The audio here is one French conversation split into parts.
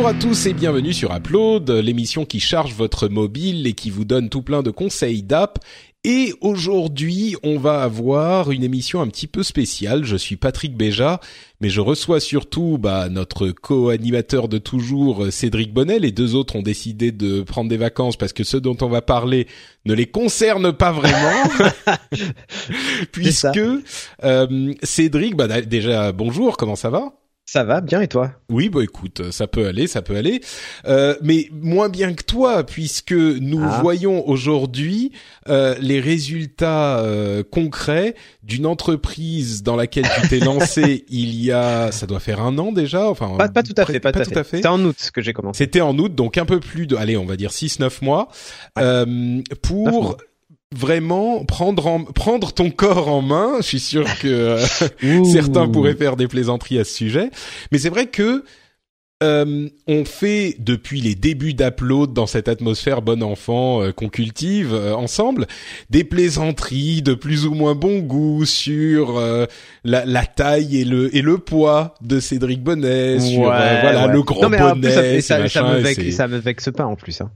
Bonjour à tous et bienvenue sur Upload, l'émission qui charge votre mobile et qui vous donne tout plein de conseils d'app. Et aujourd'hui, on va avoir une émission un petit peu spéciale. Je suis Patrick Béja, mais je reçois surtout bah, notre co-animateur de toujours, Cédric Bonnet. Les deux autres ont décidé de prendre des vacances parce que ceux dont on va parler ne les concernent pas vraiment. Puisque euh, Cédric, bah, déjà bonjour, comment ça va? Ça va bien et toi? Oui, bah écoute, ça peut aller, ça peut aller, euh, mais moins bien que toi puisque nous Ah. voyons aujourd'hui euh, les résultats euh, concrets d'une entreprise dans laquelle tu t'es lancé il y a, ça doit faire un an déjà, enfin pas, pas tout à fait, pas, tout à fait. C'était en août que j'ai commencé. C'était en août, donc un peu plus de, allez, on va dire 6-9 mois, euh, Neuf pour mois. Vraiment prendre en, prendre ton corps en main. Je suis sûr que euh, certains pourraient faire des plaisanteries à ce sujet, mais c'est vrai que euh, on fait depuis les débuts d'Upload dans cette atmosphère bon enfant euh, qu'on cultive euh, ensemble des plaisanteries de plus ou moins bon goût sur euh, la, la taille et le et le poids de Cédric Bonnet, sur euh, Ouais, voilà ouais. le non, mais en plus, bonnet, ça, ça, ça, me vexe, ça me vexe pas en plus. Hein.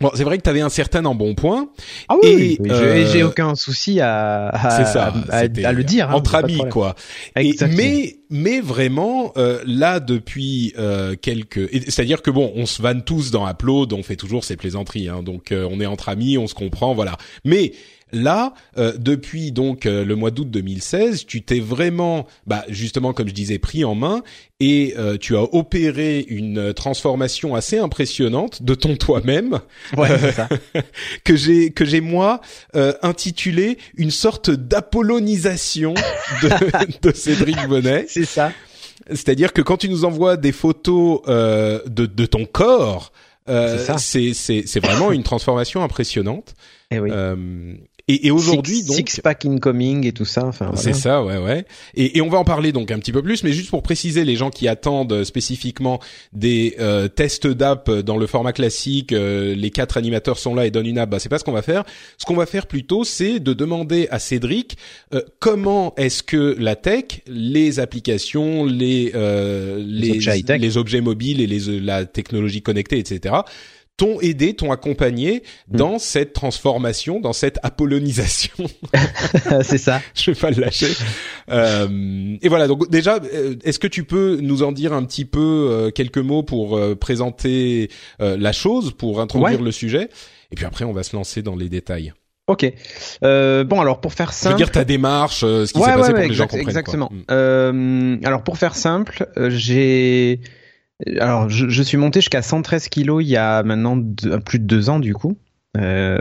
Bon, c'est vrai que tu avais un certain embonpoint. Ah oui, oui, euh, et j'ai aucun souci à, à, C'est ça, à, à- le dire. hein, entre amis quoi. Et, mais mais vraiment euh, là depuis euh, quelques c'est-à-dire que bon on se vanne tous dans Upload on fait toujours ces plaisanteries hein, donc euh, on est entre amis on se comprend voilà mais là euh, depuis donc euh, le mois d'août 2016 tu t'es vraiment bah justement comme je disais pris en main et euh, tu as opéré une transformation assez impressionnante de ton toi-même Ouais, ça. que j'ai que j'ai moi euh, intitulé une sorte d'apollonisation de, de Cédric Bonnet. C'est ça. C'est-à-dire que quand tu nous envoies des photos euh, de, de ton corps, euh, C'est vraiment une transformation impressionnante. Et oui. Euh, et, et aujourd'hui donc six pack incoming et tout ça. Enfin, c'est ça, ouais, ouais. Et, et on va en parler donc un petit peu plus, mais juste pour préciser les gens qui attendent euh, spécifiquement des euh, tests d'app dans le format classique, euh, les quatre animateurs sont là et donnent une app. Bah, c'est pas ce qu'on va faire. Ce qu'on va faire plutôt, c'est de demander à Cédric euh, comment est-ce que la tech, les applications, les euh, les, objets les objets mobiles et les euh, la technologie connectée, etc. t'ont aidé, t'ont accompagné Mm. dans cette transformation, dans cette apollonisation c'est ça. je vais pas le lâcher. Euh, et voilà. Donc déjà, euh, est-ce que tu peux nous en dire un petit peu euh, quelques mots pour euh, présenter euh, la chose, pour introduire Ouais. le sujet, et puis après on va se lancer dans les détails. Ok. Euh, bon, alors pour faire Je veux simple. dire ta démarche, euh, ce qui s'est Ouais, passé ouais, pour ouais, que les gens exact- comprennent. exactement. quoi. Mm. Euh, alors pour faire simple, euh, j'ai alors je, je suis monté jusqu'à 113 kilos il y a maintenant plus de deux ans du coup. Euh,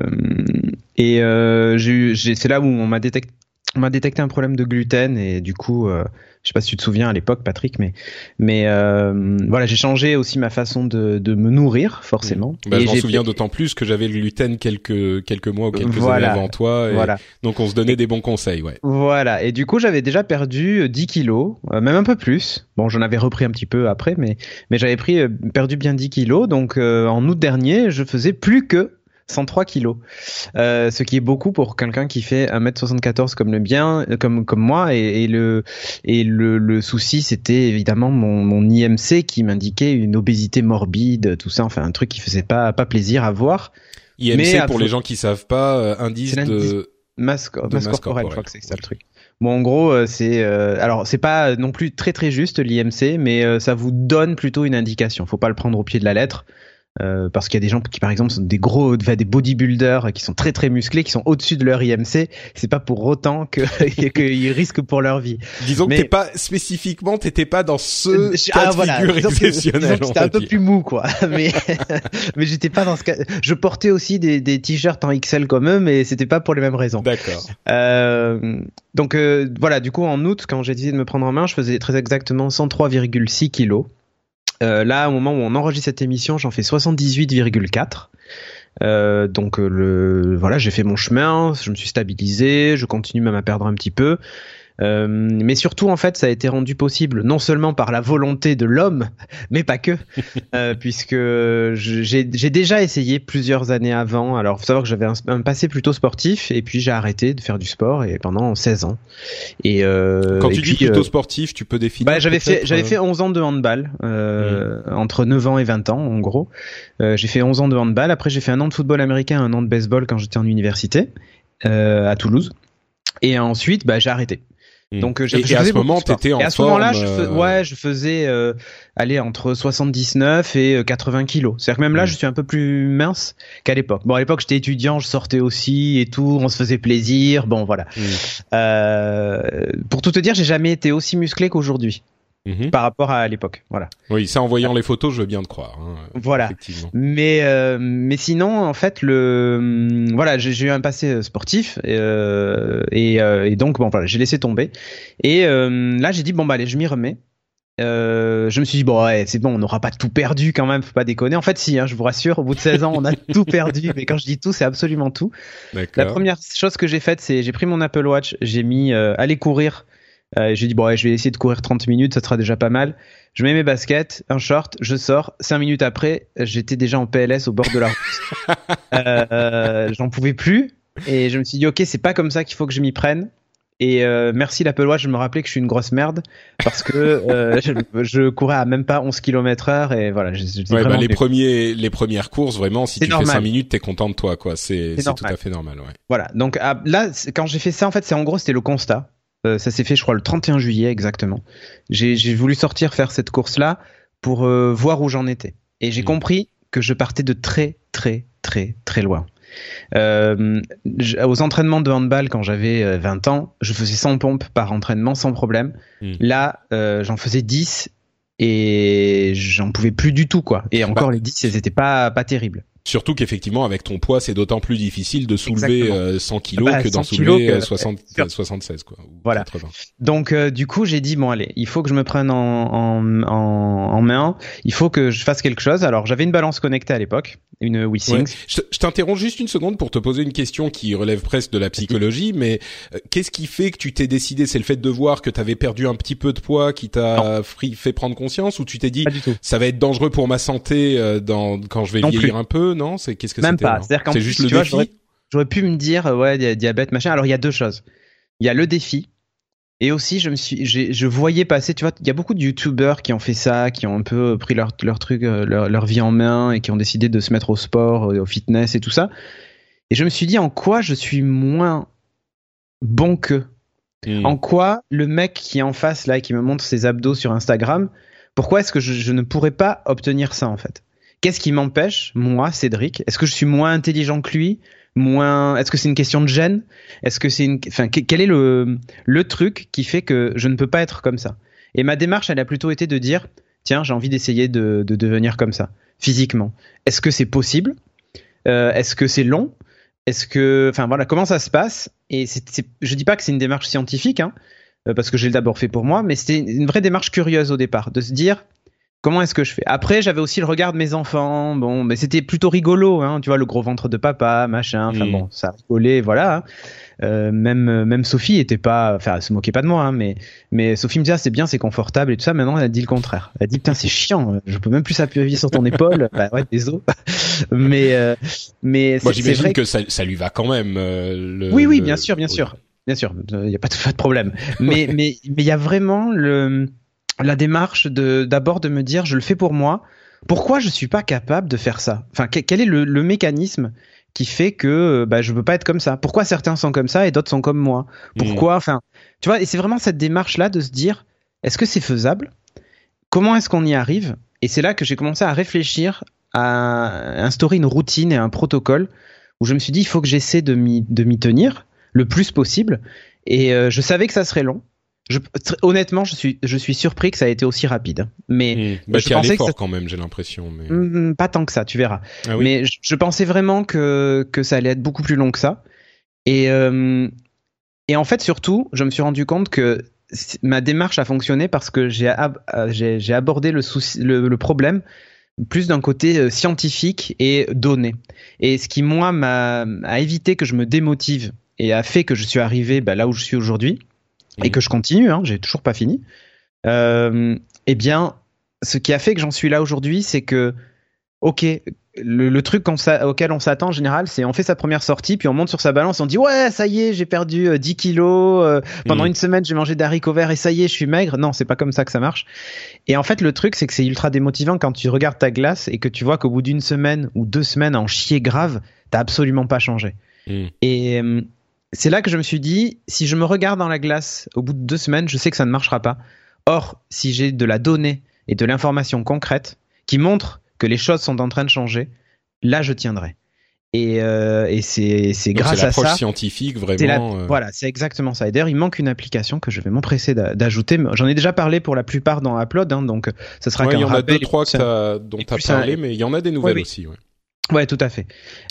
et euh, c'est là où on m'a détecté on m'a détecté un problème de gluten et du coup euh, je sais pas si tu te souviens à l'époque Patrick mais mais euh, voilà j'ai changé aussi ma façon de, de me nourrir forcément. Bah, Et je m'en souviens d'autant plus que j'avais le gluten quelques quelques mois ou quelques Voilà. années avant toi, et Voilà. donc on se donnait des bons conseils, ouais. Voilà, et du coup j'avais déjà perdu euh, 10 kilos, euh, même un peu plus. Bon, j'en avais repris un petit peu après, mais, mais j'avais pris, euh, perdu bien 10 kilos. Donc euh, en août dernier, je faisais plus que 103 kilos. Euh, ce qui est beaucoup pour quelqu'un qui fait 1m74 comme le bien, euh, comme, comme moi. Et, et le, et le, le souci, c'était évidemment mon, mon IMC qui m'indiquait une obésité morbide, tout ça, enfin un truc qui faisait pas, pas plaisir à voir. IMC Mais pour les gens qui savent pas, euh, indice de Masse, corporelle. je crois que c'est ça le truc. Bon, en gros, euh, c'est euh, alors c'est pas non plus très très juste l'IMC, mais euh, ça vous donne plutôt une indication. Faut pas le prendre au pied de la lettre. Euh, parce qu'il y a des gens qui, par exemple, sont des gros, des bodybuilders qui sont très très musclés, qui sont au-dessus de leur IMC. C'est pas pour autant que qu'ils risquent pour leur vie. Disons Mais... que t'es pas spécifiquement, t'étais pas dans ce cas ah, de figure exceptionnel. C'était un peu plus mou, quoi. mais mais j'étais pas dans ce cas. Je portais aussi des, des t-shirts en XL comme eux, mais c'était pas pour les mêmes raisons. D'accord. Euh, donc euh, voilà, du coup en août, quand j'ai décidé de me prendre en main, je faisais très exactement 103,6 kilos. Euh, là, au moment où on enregistre cette émission, j'en fais 78,4. Euh, donc euh, le voilà, j'ai fait mon chemin, je me suis stabilisé, je continue même à perdre un petit peu. Euh, mais surtout, en fait, ça a été rendu possible non seulement par la volonté de l'homme, mais pas que, euh, puisque j'ai déjà essayé plusieurs années avant. Alors, faut savoir que j'avais un, passé plutôt sportif, et puis j'ai arrêté de faire du sport et pendant 16 ans. Et euh, quand tu dis plutôt sportif, tu peux définir bah, J'avais fait j'avais fait 11 ans de handball mmh. entre 9 ans et 20 ans, en gros. j'ai fait 11 ans de handball. Après, j'ai fait un an de football américain, un an de baseball quand j'étais en université à Toulouse. Et ensuite, bah, j'ai arrêté. Donc euh, et, à ce moment, t'étais en et à ce moment-là, je euh, ouais, je faisais euh, aller entre 79 et 80 kilos. C'est-à-dire que même là, hmm. je suis un peu plus mince qu'à l'époque. Bon, à l'époque, j'étais étudiant, je sortais aussi et tout, on se faisait plaisir. Bon, voilà. Hmm. Euh, pour tout te dire, j'ai jamais été aussi musclé qu'aujourd'hui. Mhm. par rapport à l'époque. Voilà. Oui, ça en voyant les photos, je veux bien te croire. Hein, voilà. Mais euh, mais sinon, en fait, le hum, voilà, j'ai eu un passé euh, sportif euh, et, euh, et, donc bon voilà, j'ai laissé tomber. Et euh, là, j'ai dit bon bah allez, je m'y remets. Euh, je me suis dit bon ouais c'est bon on n'aura pas tout perdu quand même faut pas déconner en fait si hein, je vous rassure au bout de 16 ans on a tout perdu mais quand je dis tout c'est absolument tout la première chose que j'ai faite c'est j'ai pris mon Apple Watch j'ai mis aller courir euh, j'ai dit bon ouais, je vais essayer de courir 30 minutes, ça sera déjà pas mal. Je mets mes baskets, un short, je sors. Cinq minutes après, j'étais déjà en PLS au bord de la route. euh, J'en pouvais plus et je me suis dit ok c'est pas comme ça qu'il faut que je m'y prenne. Et euh, merci l'Apple Watch, je me rappelais que je suis une grosse merde parce que euh, je, courais à même pas 11 km heure et voilà. ouais, bah, les premiers, les premières courses, vraiment, si tu fais 5 minutes, t'es content de toi, quoi. C'est tout à fait normal, ouais. Voilà. Donc ah, là, quand j'ai fait ça, en fait, c'est en gros, c'était le constat. Euh, ça s'est fait, je crois, le 31 juillet exactement. J'ai voulu sortir faire cette course-là pour euh, voir où j'en étais. Et j'ai mmh. compris que je partais de très, très, très, très loin. Euh, aux entraînements de handball, quand j'avais 20 ans, je faisais 100 pompes par entraînement sans problème. Mmh. Là, j'en faisais 10 et j'en pouvais plus du tout, quoi. Et encore, bah, les 10, elles étaient pas, pas terribles. Surtout qu'effectivement, avec ton poids, c'est d'autant plus difficile de soulever 100 euh, kilos bah, que d'en soulever 60, 76 quoi. voilà. Donc euh, du coup, j'ai dit bon allez, il faut que je me prenne en, en, en, en, main. Il faut que je fasse quelque chose. Alors j'avais une balance connectée à l'époque, une. Je, t'interromps juste une seconde pour te poser une question qui relève presque de la psychologie, mais euh, qu'est-ce qui fait que tu t'es décidé C'est le fait de voir que tu avais perdu un petit peu de poids qui t'a fait prendre conscience, ou tu t'es dit ça va être dangereux pour ma santé dans quand je vais vieillir un peu non? C'est qu'est-ce que Même pas. C'est juste le défi? J'aurais pu me dire ouais diabète machin. Alors il y a deux choses. Il y a le défi et aussi je me suis je voyais passer tu vois il y a beaucoup de youtubeurs qui ont fait ça qui ont un peu pris leur leur truc euh, leur, leur vie en main et qui ont décidé de se mettre au sport au fitness et tout ça. Et je me suis dit en quoi je suis moins bon que hmm. en quoi le mec qui est en face là et qui me montre ses abdos sur Instagram pourquoi est-ce que je ne pourrais pas obtenir ça en fait? Qu'est-ce qui m'empêche, moi, Cédric Est-ce que je suis moins intelligent que lui? Moins Est-ce que c'est une question de gêne? Est-ce que c'est une Enfin, quel est le truc qui fait que je ne peux pas être comme ça? Et ma démarche, elle a plutôt été de dire tiens, j'ai envie d'essayer de, de devenir comme ça physiquement. Est-ce que c'est possible? Euh, Est-ce que c'est long? Est-ce que, enfin voilà, comment ça se passe? Et c'est, je dis pas que c'est une démarche scientifique, hein, euh, parce que j'ai d'abord fait pour moi, mais c'était une vraie démarche curieuse au départ, de se dire Comment est-ce que je fais? Après, j'avais aussi le regard de mes enfants. Bon, mais c'était plutôt rigolo, hein. Tu vois, le gros ventre de papa, machin. Enfin mm. bon, ça rigolait, voilà. Hein. Euh, même même Sophie était pas, enfin, elle se moquait pas de moi, hein, mais mais Sophie me disait ah, c'est bien, c'est confortable et tout ça. Maintenant, elle a dit le contraire. Elle a dit putain, c'est chiant. Je peux même plus s'appuyer sur ton épaule. bah ouais, désolé. mais euh, mais moi j'imagine que ça, ça lui va quand même. Euh, oui oui, bien sûr, bien sûr, bien sûr. Il y a pas de, pas de problème. mais mais mais il y a vraiment le la démarche de d'abord de me dire je le fais pour moi. Pourquoi je suis pas capable de faire ça? Enfin, quel est le, mécanisme qui fait que bah, je veux pas être comme ça? Pourquoi certains sont comme ça et d'autres sont comme moi? Pourquoi mmh. Enfin, tu vois, et c'est vraiment cette démarche là de se dire est-ce que c'est faisable? Comment est-ce qu'on y arrive? Et c'est là que j'ai commencé à réfléchir à instaurer une routine et un protocole où je me suis dit il faut que j'essaie de m'y de m'y tenir le plus possible. Et euh, je savais que ça serait long. Je, honnêtement, je suis, je suis surpris que ça ait été aussi rapide. Mais mmh. bah, je pensais que ça... quand même, j'ai l'impression. Mais... Mmh, pas tant que ça, tu verras. Ah mais je, je, pensais vraiment que que ça allait être beaucoup plus long que ça. Et euh, et en fait, surtout, je me suis rendu compte que ma démarche a fonctionné parce que j'ai j'ai abordé le, souci, le, le problème plus d'un côté euh, scientifique et donné. Et ce qui moi m'a a évité que je me démotive et a fait que je suis arrivé bah, là où je suis aujourd'hui et que je continue, hein, j'ai toujours pas fini. Euh, eh bien, ce qui a fait que j'en suis là aujourd'hui, c'est que, ok, le, truc auquel on s'attend en général, c'est on fait sa première sortie, puis on monte sur sa balance, on dit ouais, ça y est, j'ai perdu 10 euh, kilos, euh, pendant mm. une semaine j'ai mangé des haricots verts et ça y est, je suis maigre. Non, c'est pas comme ça que ça marche. Et en fait, le truc, c'est que c'est ultra démotivant quand tu regardes ta glace et que tu vois qu'au bout d'une semaine ou deux semaines en chier grave, t'as absolument pas changé. Mm. Et euh, c'est là que je me suis dit, si je me regarde dans la glace au bout de deux semaines, je sais que ça ne marchera pas. Or, si j'ai de la donnée et de l'information concrète qui montre que les choses sont en train de changer, là je tiendrai. Et, euh, et c'est c'est grâce à ça. scientifique vraiment. Euh. Voilà, c'est exactement ça. Et d'ailleurs, il manque une application que je vais m'empresser d'ajouter. J'en ai déjà parlé pour la plupart dans Upload, hein, donc ce sera ouais, Il y en a deux trois que dont tu as parlé, mais il y en a des nouvelles ouais, aussi. Ouais. Ouais, tout à fait.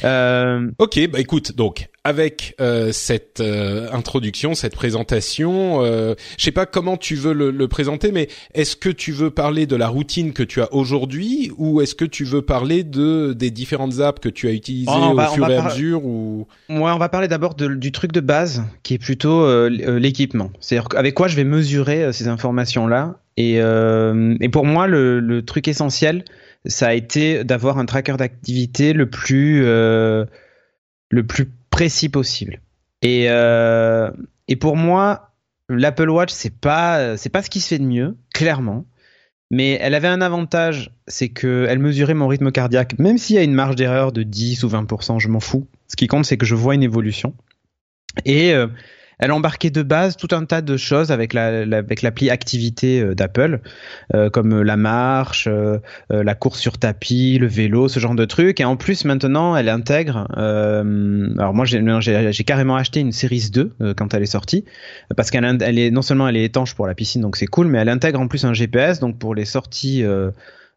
Euh... Ok, bah écoute, donc avec euh, cette euh, introduction, cette présentation, euh, je sais pas comment tu veux le, le présenter, mais est-ce que tu veux parler de la routine que tu as aujourd'hui, ou est-ce que tu veux parler de des différentes apps que tu as utilisées oh, au fur et à mesure, ou? Ouais, on va parler d'abord du truc de base, qui est plutôt euh, euh, l'équipement. C'est-à-dire avec quoi je vais mesurer ces informations là, et, et pour moi le, le truc essentiel ça a été d'avoir un tracker d'activité le plus euh, le plus précis possible. Et euh, et pour moi, l'Apple Watch c'est pas c'est pas ce qui se fait de mieux, clairement. Mais elle avait un avantage, c'est que elle mesurait mon rythme cardiaque, même s'il y a une marge d'erreur de 10 ou 20%, je m'en fous. Ce qui compte, c'est que je vois une évolution. Et euh, elle embarquait de base tout un tas de choses avec la, avec l'appli activité euh, d'Apple, euh, comme euh, la marche, la course sur tapis, le vélo, ce genre de trucs. Et en plus maintenant, elle intègre. alors moi, j'ai, carrément acheté une Series 2 quand elle est sortie, parce qu'elle elle est non seulement elle est étanche pour la piscine, donc c'est cool, mais elle intègre en plus un GPS, donc pour les sorties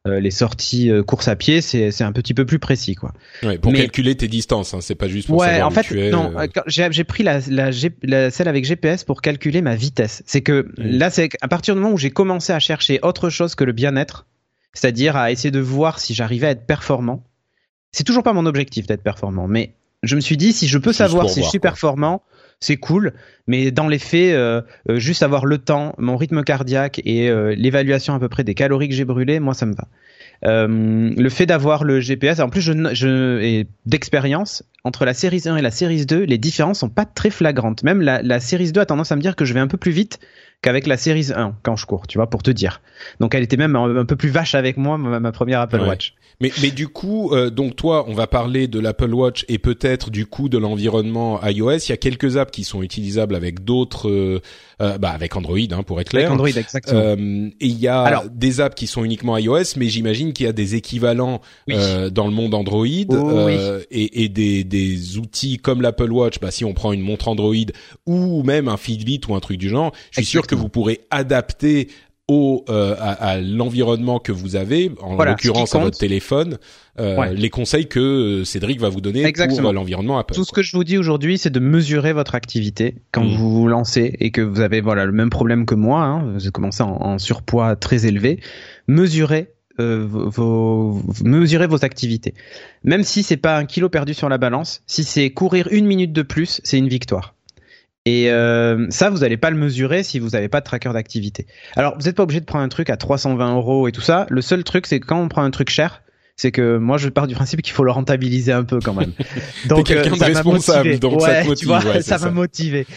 euh, les sorties euh, course à pied, c'est un petit peu plus précis quoi. Ouais, pour calculer tes distances, hein, c'est pas juste pour ouais, savoir en fait, tu es. Non, euh. j'ai pris la, la, la, celle avec GPS pour calculer ma vitesse. C'est que mmh. là, c'est à partir du moment où j'ai commencé à chercher autre chose que le bien-être, c'est-à-dire à essayer de voir si j'arrivais à être performant. C'est toujours pas mon objectif d'être performant, mais je me suis dit si je peux savoir si je suis performant, c'est cool, mais dans les faits, euh, euh, juste avoir le temps, mon rythme cardiaque et euh, l'évaluation à peu près des calories que j'ai brûlées, moi ça me va. Euh, le fait d'avoir le GPS, en plus je, je et d'expérience entre la série 1 et la série 2, les différences sont pas très flagrantes. Même la, la série 2 a tendance à me dire que je vais un peu plus vite qu'avec la série 1 quand je cours, tu vois, pour te dire. Donc elle était même un, peu plus vache avec moi, ma, ma première Apple Watch. Mais, mais du coup, euh, donc toi, on va parler de l'Apple Watch et peut-être du coup de l'environnement iOS. Il y a quelques apps qui sont utilisables avec d'autres, euh, euh bah avec Android, hein, pour être clair. Avec Android, exactement. Euh, et il y a Alors, des apps qui sont uniquement iOS, mais j'imagine qu'il y a des équivalents oui. Euh, dans le monde Android oh, oui. et, et des, des outils comme l'Apple Watch. Bah si on prend une montre Android ou même un Fitbit ou un truc du genre, je suis sûr que vous pourrez adapter au euh, à, à l'environnement que vous avez, en voilà, l'occurrence à votre téléphone, euh, ouais. les conseils que euh, Cédric va vous donner Exactement. pour l'environnement Apple. Tout ce que je vous dis aujourd'hui, c'est de mesurer votre activité quand mmh. vous vous lancez et que vous avez voilà le même problème que moi. Hein, vous commencez en, en surpoids très élevé. Mesurez euh, vos, mesurez vos activités. Même si c'est pas un kilo perdu sur la balance, si c'est courir une minute de plus, c'est une victoire. Et euh, ça, vous n'allez pas le mesurer si vous n'avez pas de tracker d'activité. Alors, vous n'êtes pas obligé de prendre un truc à 320 euros et tout ça. Le seul truc, c'est que quand on prend un truc cher, c'est que moi je pars du principe qu'il faut le rentabiliser un peu quand même. Donc quelqu'un euh, de responsable, donc ouais, ça te motive. Tu vois, ouais, ça m'a motivé.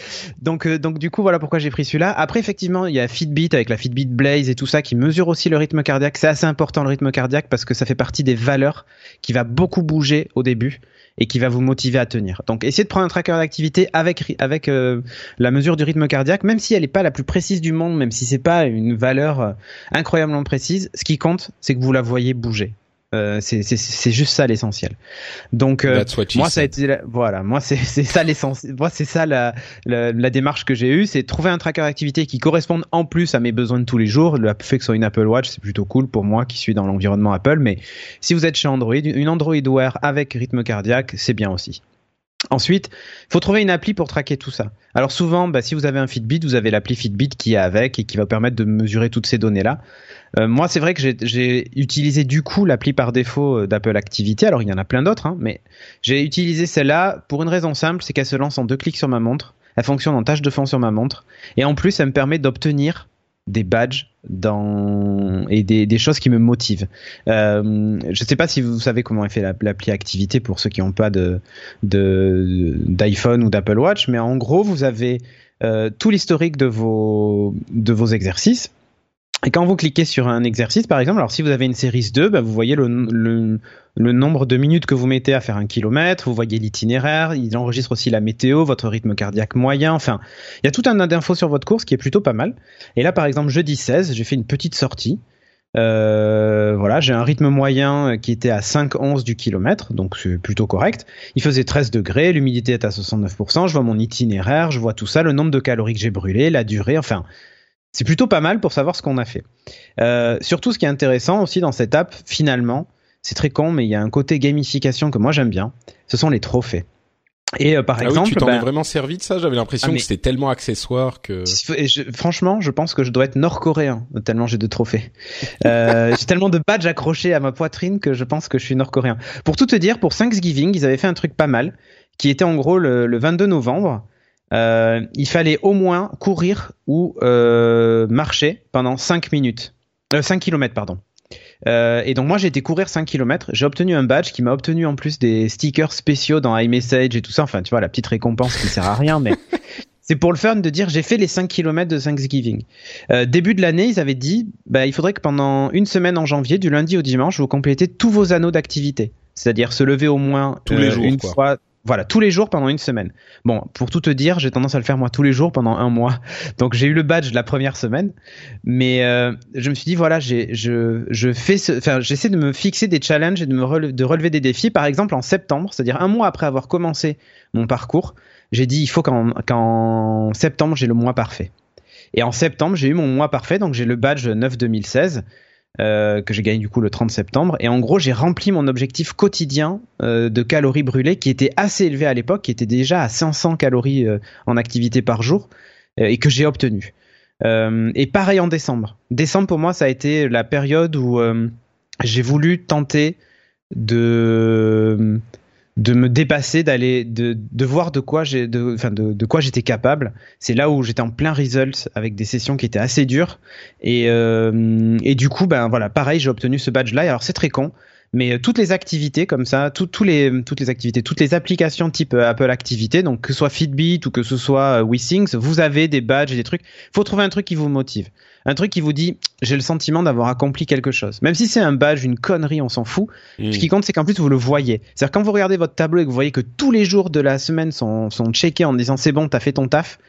Donc euh, donc du coup voilà pourquoi j'ai pris celui-là. Après effectivement il y a Fitbit avec la Fitbit Blaze et tout ça qui mesure aussi le rythme cardiaque. C'est assez important le rythme cardiaque parce que ça fait partie des valeurs qui va beaucoup bouger au début et qui va vous motiver à tenir. Donc essayez de prendre un tracker d'activité avec avec euh, la mesure du rythme cardiaque, même si elle n'est pas la plus précise du monde, même si c'est pas une valeur euh, incroyablement précise. Ce qui compte, c'est que vous la voyez bouger. Euh, c'est juste ça l'essentiel. Donc euh, moi ça a été voilà, moi c'est ça l'essentiel. Moi c'est ça la, la, démarche que j'ai eue, c'est trouver un tracker activité qui corresponde en plus à mes besoins de tous les jours. Le fait que ce soit une Apple Watch, c'est plutôt cool pour moi qui suis dans l'environnement Apple. Mais si vous êtes chez Android, une Android Wear avec rythme cardiaque, c'est bien aussi. Ensuite, il faut trouver une appli pour traquer tout ça. Alors souvent, bah, si vous avez un Fitbit, vous avez l'appli Fitbit qui est avec et qui va permettre de mesurer toutes ces données-là. Euh, moi, c'est vrai que j'ai utilisé du coup l'appli par défaut euh, d'Apple Activity. Alors il y en a plein d'autres, hein, mais j'ai utilisé celle-là pour une raison simple, c'est qu'elle se lance en deux clics sur ma montre. Elle fonctionne en tâche de fond sur ma montre. Et en plus, elle me permet d'obtenir des badges et des, choses qui me motivent. Euh, je ne sais pas si vous savez comment est fait l'appli activité pour ceux qui n'ont pas d'iPhone ou d'Apple Watch, mais en gros vous avez tout l'historique de vos exercices et quand vous cliquez sur un exercice, par exemple, alors si vous avez une série 2, bah, vous voyez le, le, nombre de minutes que vous mettez à faire un kilomètre, vous voyez l'itinéraire, il enregistre aussi la météo, votre rythme cardiaque moyen, enfin, il y a tout un tas d'infos sur votre course qui est plutôt pas mal. Et là, par exemple, jeudi 16, j'ai fait une petite sortie. Euh, voilà, j'ai un rythme moyen qui était à 5,11 du kilomètre, donc c'est plutôt correct. Il faisait 13 degrés, l'humidité est à 69%, je vois mon itinéraire, je vois tout ça, le nombre de calories que j'ai brûlé, la durée, enfin, c'est plutôt pas mal pour savoir ce qu'on a fait. Euh, surtout, ce qui est intéressant aussi dans cette app, finalement, c'est très con, mais il y a un côté gamification que moi j'aime bien. Ce sont les trophées. Et euh, par ah exemple, oui, tu t'en es ben vraiment servi de ça? J'avais l'impression ah, que c'était tellement accessoire que. franchement, je pense que je dois être nord-coréen tellement j'ai de trophées. euh, j'ai tellement de badges accrochés à ma poitrine que je pense que je suis nord-coréen. Pour tout te dire, pour Thanksgiving, ils avaient fait un truc pas mal, qui était en gros le, le 22 novembre. Euh, il fallait au moins courir ou euh, marcher pendant 5 minutes. 5 euh, km, pardon. et donc moi j'ai été courir 5 km, j'ai obtenu un badge qui m'a obtenu en plus des stickers spéciaux dans iMessage et tout ça, enfin tu vois la petite récompense qui sert à rien mais c'est pour le fun de dire j'ai fait les 5 km de Thanksgiving. début de l'année ils avaient dit bah, il faudrait que pendant une semaine en janvier, du lundi au dimanche, vous complétez tous vos anneaux d'activité. C'est-à-dire se lever au moins tous les jours, une fois voilà, tous les jours pendant une semaine. Bon, pour tout te dire, j'ai tendance à le faire moi tous les jours pendant un mois. Donc j'ai eu le badge la première semaine, mais euh, je me suis dit voilà, je, je fais, enfin, j'essaie de me fixer des challenges et de me relever, de relever des défis. Par exemple, en septembre, c'est-à-dire un mois après avoir commencé mon parcours, j'ai dit il faut qu'en, qu'en septembre j'ai le mois parfait. Et en septembre, j'ai eu mon mois parfait, donc j'ai le badge 9 2016. Euh, que j'ai gagné du coup le 30 septembre. Et en gros, j'ai rempli mon objectif quotidien euh, de calories brûlées qui était assez élevé à l'époque, qui était déjà à 500 calories euh, en activité par jour et que j'ai obtenu. et pareil en décembre. Décembre pour moi, ça a été la période où j'ai voulu tenter de de me dépasser, d'aller, de, de voir de quoi j'ai, de, enfin de, de quoi j'étais capable. C'est là où j'étais en plein results avec des sessions qui étaient assez dures et euh, et du coup ben voilà pareil j'ai obtenu ce badge là. Alors c'est très con, mais euh, toutes les activités comme ça, tout, tous les toutes les activités, toutes les applications type euh, Apple Activité, donc que ce soit Fitbit ou que ce soit WeSings, vous avez des badges et des trucs. Faut trouver un truc qui vous motive un truc qui vous dit j'ai le sentiment d'avoir accompli quelque chose. Même si c'est un badge, une connerie, on s'en fout. Ce qui compte, c'est qu'en plus vous le voyez. C'est-à-dire quand vous regardez votre tableau et que vous voyez que tous les jours de la semaine sont, sont checkés en disant c'est bon, t'as fait ton taf,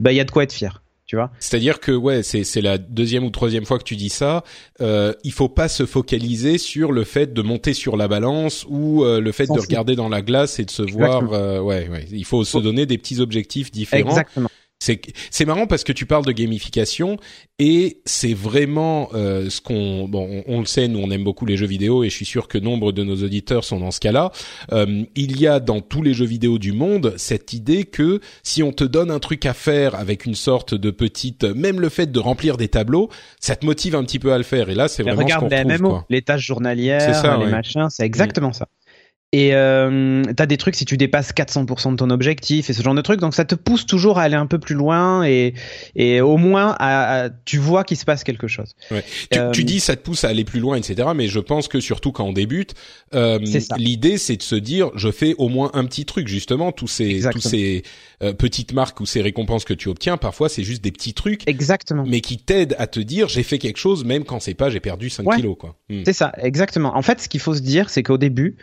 bah il y a de quoi être fier. Tu vois C'est-à-dire que ouais, c'est c'est la deuxième ou troisième fois que tu dis ça. Euh, il faut pas se focaliser sur le fait de monter sur la balance ou euh, le fait de regarder dans la glace et de se voir. Euh, ouais, ouais. Il faut se donner des petits objectifs différents. Exactement. C'est c'est marrant parce que tu parles de gamification et c'est vraiment euh, ce qu'on bon on, le sait nous on aime beaucoup les jeux vidéo et je suis sûr que nombre de nos auditeurs sont dans ce cas-là. Euh, il y a dans tous les jeux vidéo du monde cette idée que si on te donne un truc à faire avec une sorte de petite même le fait de remplir des tableaux, ça te motive un petit peu à le faire et là c'est vraiment regarde ce qu'on trouve, les tâches journalières, les machins, c'est exactement ça. Et euh, t'as des trucs si tu dépasses 400% de ton objectif et ce genre de trucs, donc ça te pousse toujours à aller un peu plus loin et, et au moins à, tu vois qu'il se passe quelque chose. Ouais. Tu, euh, tu, dis ça te pousse à aller plus loin, etc. Mais je pense que surtout quand on débute, euh, l'idée c'est de se dire je fais au moins un petit truc justement. Tous ces tous ces euh, petites marques ou ces récompenses que tu obtiens, parfois c'est juste des petits trucs. Exactement. Mais qui t'aident à te dire j'ai fait quelque chose même quand c'est pas j'ai perdu 5 kilos quoi. Hmm. C'est ça, exactement. En fait, ce qu'il faut se dire, c'est qu'au début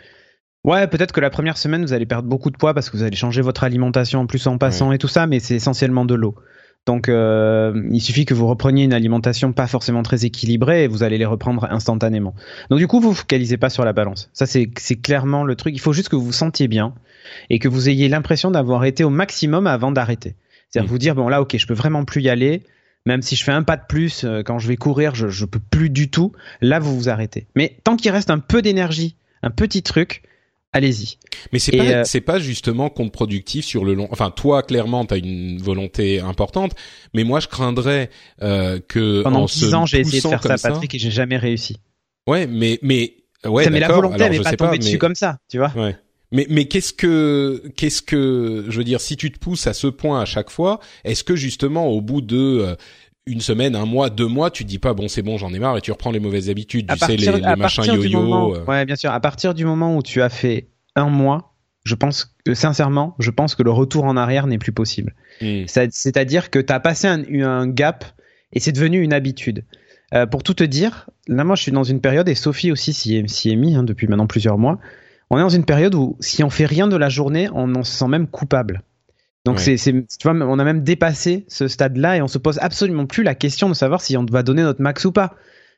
Ouais, peut-être que la première semaine, vous allez perdre beaucoup de poids parce que vous allez changer votre alimentation en plus en passant et tout ça, mais c'est essentiellement de l'eau. Donc, euh, il suffit que vous repreniez une alimentation pas forcément très équilibrée et vous allez les reprendre instantanément. Donc, du coup, vous vous focalisez pas sur la balance. Ça, c'est clairement le truc. Il faut juste que vous vous sentiez bien et que vous ayez l'impression d'avoir été au maximum avant d'arrêter. C'est-à-dire mmh. vous dire, bon, là, ok, je peux vraiment plus y aller. Même si je fais un pas de plus euh, quand je vais courir, je, je peux plus du tout. Là, vous vous arrêtez. Mais tant qu'il reste un peu d'énergie, un petit truc, allez-y. Mais c'est pas euh, c'est pas justement contre-productif sur le long. Enfin, toi clairement, tu as une volonté importante, mais moi je craindrais euh, que pendant dix ans j'ai essayé de faire ça, Patrick, et j'ai jamais réussi. Ouais, mais mais ouais, mais la volonté n'est pas tombée dessus comme ça, tu vois. Ouais. Mais mais qu'est-ce que qu'est-ce que je veux dire si tu te pousses à ce point à chaque fois, est-ce que justement au bout de euh, une semaine, un mois, deux mois, tu te dis pas bon c'est bon j'en ai marre et tu reprends les mauvaises habitudes, tu sais les, les machins yo-yo. Euh. Ouais bien sûr. À partir du moment où tu as fait un mois, je pense que sincèrement, je pense que le retour en arrière n'est plus possible. Hmm. C'est-à-dire que tu as passé un, un, gap et c'est devenu une habitude. Euh, pour tout te dire, là moi je suis dans une période et Sophie aussi s'y est, est mis hein, depuis maintenant plusieurs mois. On est dans une période où si on fait rien de la journée, on en se sent même coupable. Donc c'est, tu vois, on a même dépassé ce stade-là et on se pose absolument plus la question de savoir si on va donner notre max ou pas.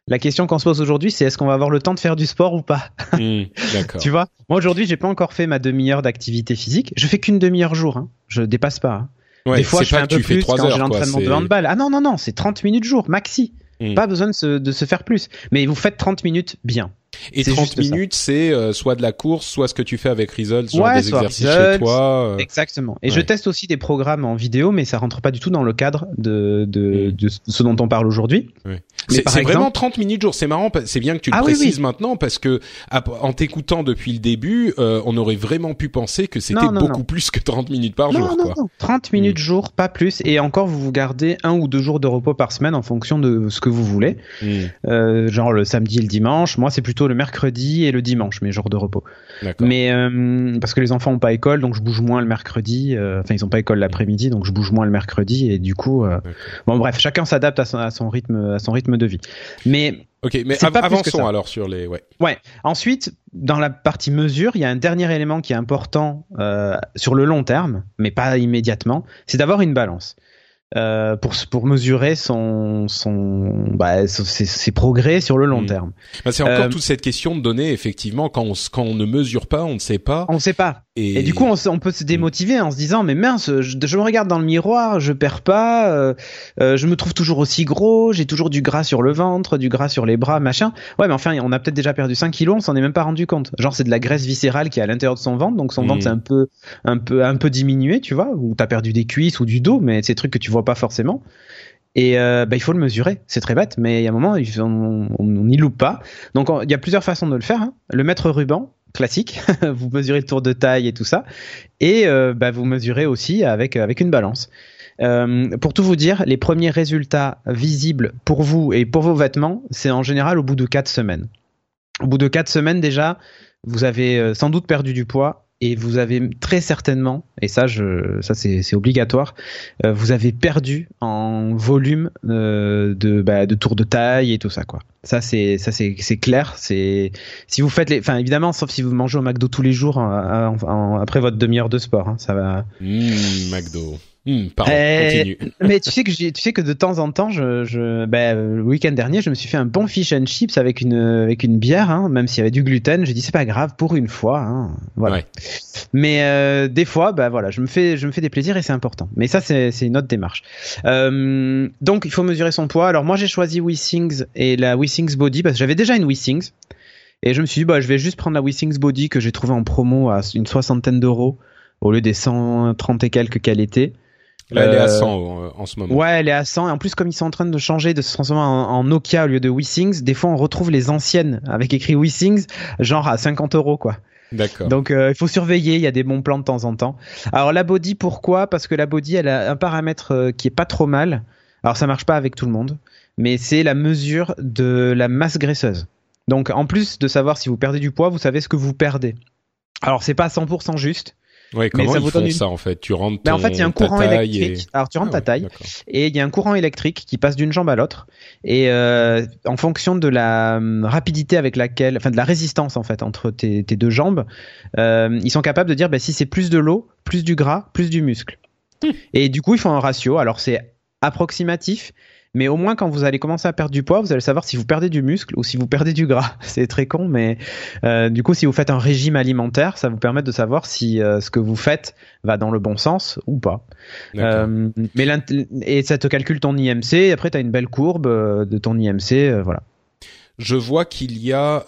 La question qu'on se pose aujourd'hui, c'est est-ce qu'on va avoir le temps de faire du sport ou pas? Mmh, D'accord. tu vois, moi aujourd'hui, j'ai pas encore fait ma demi-heure d'activité physique. Je fais qu'une demi-heure jour. Hein. Je dépasse pas. Hein. Des fois, je fais un peu plus quand j'ai l'entraînement de handball. Ah non non non, c'est 30 minutes jour maxi. Mmh. Pas besoin de se, de se faire plus. Mais vous faites 30 minutes bien. Et 30 minutes, c'est euh, soit de la course, soit ce que tu fais avec Results, genre des exercices chez toi. Euh. Exactement. Et je teste aussi des programmes en vidéo, mais ça rentre pas du tout dans le cadre de, de, mm. de ce dont on parle aujourd'hui. C'est vraiment 30 minutes jour. C'est marrant, c'est bien que tu le ah précises maintenant parce que en t'écoutant depuis le début, euh, on aurait vraiment pu penser que c'était beaucoup plus que 30 minutes par jour. Quoi. 30 minutes mm. jour, pas plus. Et encore, vous vous gardez un ou deux jours de repos par semaine en fonction de ce que vous voulez. Mm. genre le samedi et le dimanche. Moi, c'est plutôt le mercredi et le dimanche, mes jours de repos. Mais euh, parce que les enfants ont pas école, donc je bouge moins le mercredi. Euh, enfin, ils ont pas école l'après-midi, donc je bouge moins le mercredi et du coup, euh, bon bref, chacun s'adapte à son, rythme, à son rythme de vie. Mais Ok, mais avançons alors sur les. Ouais. Ouais. Ensuite, dans la partie mesure, il y a un dernier élément qui est important sur le long terme, mais pas immédiatement, c'est d'avoir une balance. Euh, pour pour mesurer son son bah, ses, ses, progrès sur le long hmm. terme. Bah, c'est encore euh, toute cette question de données effectivement quand on quand on ne mesure pas, on ne sait pas. On ne sait pas. Et, du coup, on, on, peut se démotiver en se disant mais mince, je, je, me regarde dans le miroir, je perds pas, euh, euh, je me trouve toujours aussi gros, j'ai toujours du gras sur le ventre, du gras sur les bras, machin. Ouais, mais enfin, on a peut-être déjà perdu 5 kilos, on s'en est même pas rendu compte. Genre c'est de la graisse viscérale qui est à l'intérieur de son ventre, donc son ventre c'est un peu un peu un peu diminué, tu vois, ou t'as perdu des cuisses ou du dos, mais c'est des trucs que tu vois pas forcément. Et euh, bah, il faut le mesurer. C'est très bête, mais il y a un moment, on n'y loupe pas. Donc il y a plusieurs façons de le faire. Hein. Le mettre ruban, classique. vous mesurez le tour de taille et tout ça. Et euh, bah, vous mesurez aussi avec, avec une balance. Euh, pour tout vous dire, les premiers résultats visibles pour vous et pour vos vêtements, c'est en général au bout de 4 semaines. Au bout de 4 semaines déjà, vous avez sans doute perdu du poids et vous avez très certainement, et ça, je, ça c'est obligatoire, euh, vous avez perdu en volume euh, de, bah, de tour de taille et tout ça quoi. Ça c'est ça c'est clair. C'est si vous faites les, enfin évidemment, sauf si vous mangez au McDo tous les jours hein, après votre demi-heure de sport, hein, ça va. Mmh, McDo. Hmm, pardon, euh, mais tu sais que tu sais que de temps en temps, je, je ben, le week-end dernier, je me suis fait un bon fish and chips avec une avec une bière, hein, même s'il y avait du gluten. J'ai dit c'est pas grave pour une fois, hein, voilà. Mais euh, des fois, ben voilà, je me fais je me fais des plaisirs et c'est important. Mais ça c'est c'est une autre démarche. Euh, donc il faut mesurer son poids. Alors moi j'ai choisi Wissings et la Wissings Body parce que j'avais déjà une Wissings et je me suis dit bah je vais juste prendre la Wissings Body que j'ai trouvé en promo à une soixantaine d'euros au lieu des 130 et quelques qu'elle était. Là, elle est à 100 euh, en ce moment. Ouais, elle est à 100. Et en plus, comme ils sont en train de changer, de se transformer en, Nokia au lieu de WeSings, des fois on retrouve les anciennes avec écrit WeSings, genre à 50 euros, quoi. D'accord. Donc euh, il faut surveiller, il y a des bons plans de temps en temps. Alors la body, pourquoi? Parce que la body, elle a un paramètre euh, qui est pas trop mal. Alors ça marche pas avec tout le monde, mais c'est la mesure de la masse graisseuse. Donc en plus de savoir si vous perdez du poids, vous savez ce que vous perdez. Alors c'est pas 100% juste, Ouais, comment ça ils font ça en fait? Tu rentres Mais en fait, il y a un courant électrique. Alors tu rentres ah ta taille et il y a un courant électrique qui passe d'une jambe à l'autre et euh, en fonction de la hum, rapidité avec laquelle, enfin de la résistance en fait entre tes, tes deux jambes, euh, ils sont capables de dire bah, si c'est plus de l'eau, plus du gras, plus du muscle. Hmm. Et du coup, ils font un ratio. Alors c'est approximatif. Mais au moins, quand vous allez commencer à perdre du poids, vous allez savoir si vous perdez du muscle ou si vous perdez du gras. C'est très con, mais euh, du coup, si vous faites un régime alimentaire, ça vous permet de savoir si euh, ce que vous faites va dans le bon sens ou pas. Euh, mais et ça te calcule ton IMC. Après, tu as une belle courbe euh, de ton IMC. voilà. Je vois qu'il y a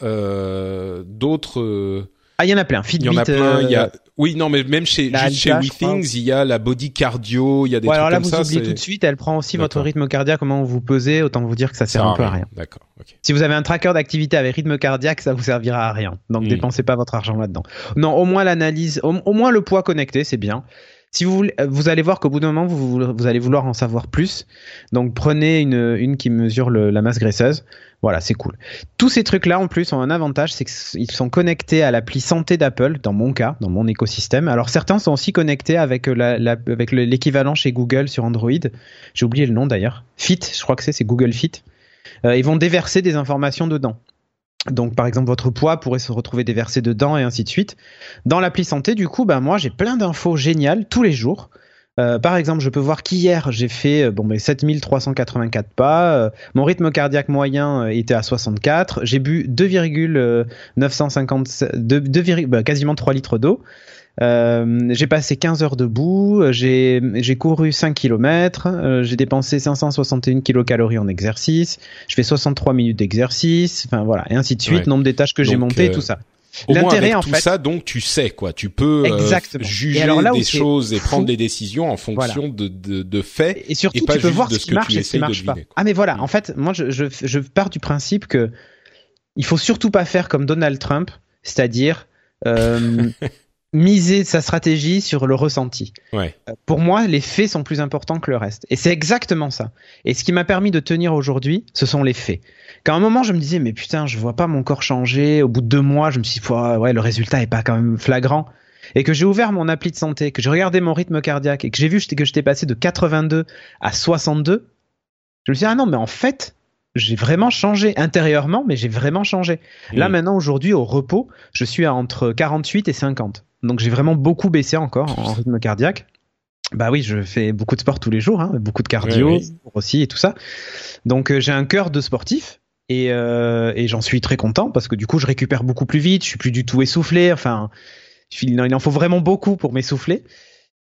d'autres ah, il y en a plein. Fitbit. Il y en a plein. Il y a... Oui, non, mais même chez, juste chez WeThings, il y a la body cardio, il y a des ouais, trucs alors là, vous ça. oubliez tout de suite, elle prend aussi votre rythme cardiaque, comment vous posez, autant vous dire que ça sert un peu à rien. D'accord. Si vous avez un tracker d'activité avec rythme cardiaque, ça vous servira à rien. Donc hmm. dépensez pas votre argent là-dedans. Non, au moins l'analyse, au, moins le poids connecté, c'est bien. Si vous voulez, vous allez voir qu'au bout d'un moment, vous, vous, allez vouloir en savoir plus. Donc prenez une, une qui mesure le, la masse graisseuse. Voilà, c'est cool. Tous ces trucs-là, en plus, ont un avantage, c'est qu'ils sont connectés à l'appli santé d'Apple, dans mon cas, dans mon écosystème. Alors certains sont aussi connectés avec, avec l'équivalent chez Google sur Android. J'ai oublié le nom d'ailleurs. Fit, je crois que c'est, c'est Google Fit. Euh, ils vont déverser des informations dedans. Donc par exemple votre poids pourrait se retrouver déversé dedans et ainsi de suite. Dans l'appli santé du coup ben moi j'ai plein d'infos géniales tous les jours. Euh, par exemple, je peux voir qu'hier j'ai fait euh, bon ben 7384 pas, euh, mon rythme cardiaque moyen était à 64, j'ai bu 2,950 bah, quasiment 3 litres d'eau. Euh, j'ai passé 15 heures debout, j'ai j'ai couru 5 km, euh, j'ai dépensé 561 kilocalories en exercice, je fais 63 minutes d'exercice, enfin voilà, et ainsi de suite, nombre des tâches que j'ai montées, tout ça. L'intérêt en tout fait, ça, donc tu sais quoi, tu peux juger des choses et prendre des décisions en fonction de, de, de, faits et surtout pas tu peux voir ce qui marche et ce qui marche pas. Ah mais voilà, en fait, moi je, je, je pars du principe que il faut surtout pas faire comme Donald Trump, c'est-à-dire euh, miser sa stratégie sur le ressenti. Ouais. Euh, pour moi, les faits sont plus importants que le reste. Et c'est exactement ça. Et ce qui m'a permis de tenir aujourd'hui, ce sont les faits. Qu'à un moment, je me disais, mais putain, je vois pas mon corps changer. Au bout de deux mois, je me suis dit, ouais, le résultat est pas quand même flagrant. Et que j'ai ouvert mon appli de santé, que j'ai regardé mon rythme cardiaque et que j'ai vu que j'étais passé de 82 à 62, je me suis dit, ah non, mais en fait, j'ai vraiment changé intérieurement, mais j'ai vraiment changé. Là maintenant, aujourd'hui, au repos, je suis à entre 48 et 50. Donc j'ai vraiment beaucoup baissé encore en rythme cardiaque. Bah oui, je fais beaucoup de sport tous les jours, hein, beaucoup de cardio aussi et tout ça. Donc euh, j'ai un cœur de sportif et, euh, et j'en suis très content parce que du coup je récupère beaucoup plus vite, je suis plus du tout essoufflé. Enfin, il en faut vraiment beaucoup pour m'essouffler.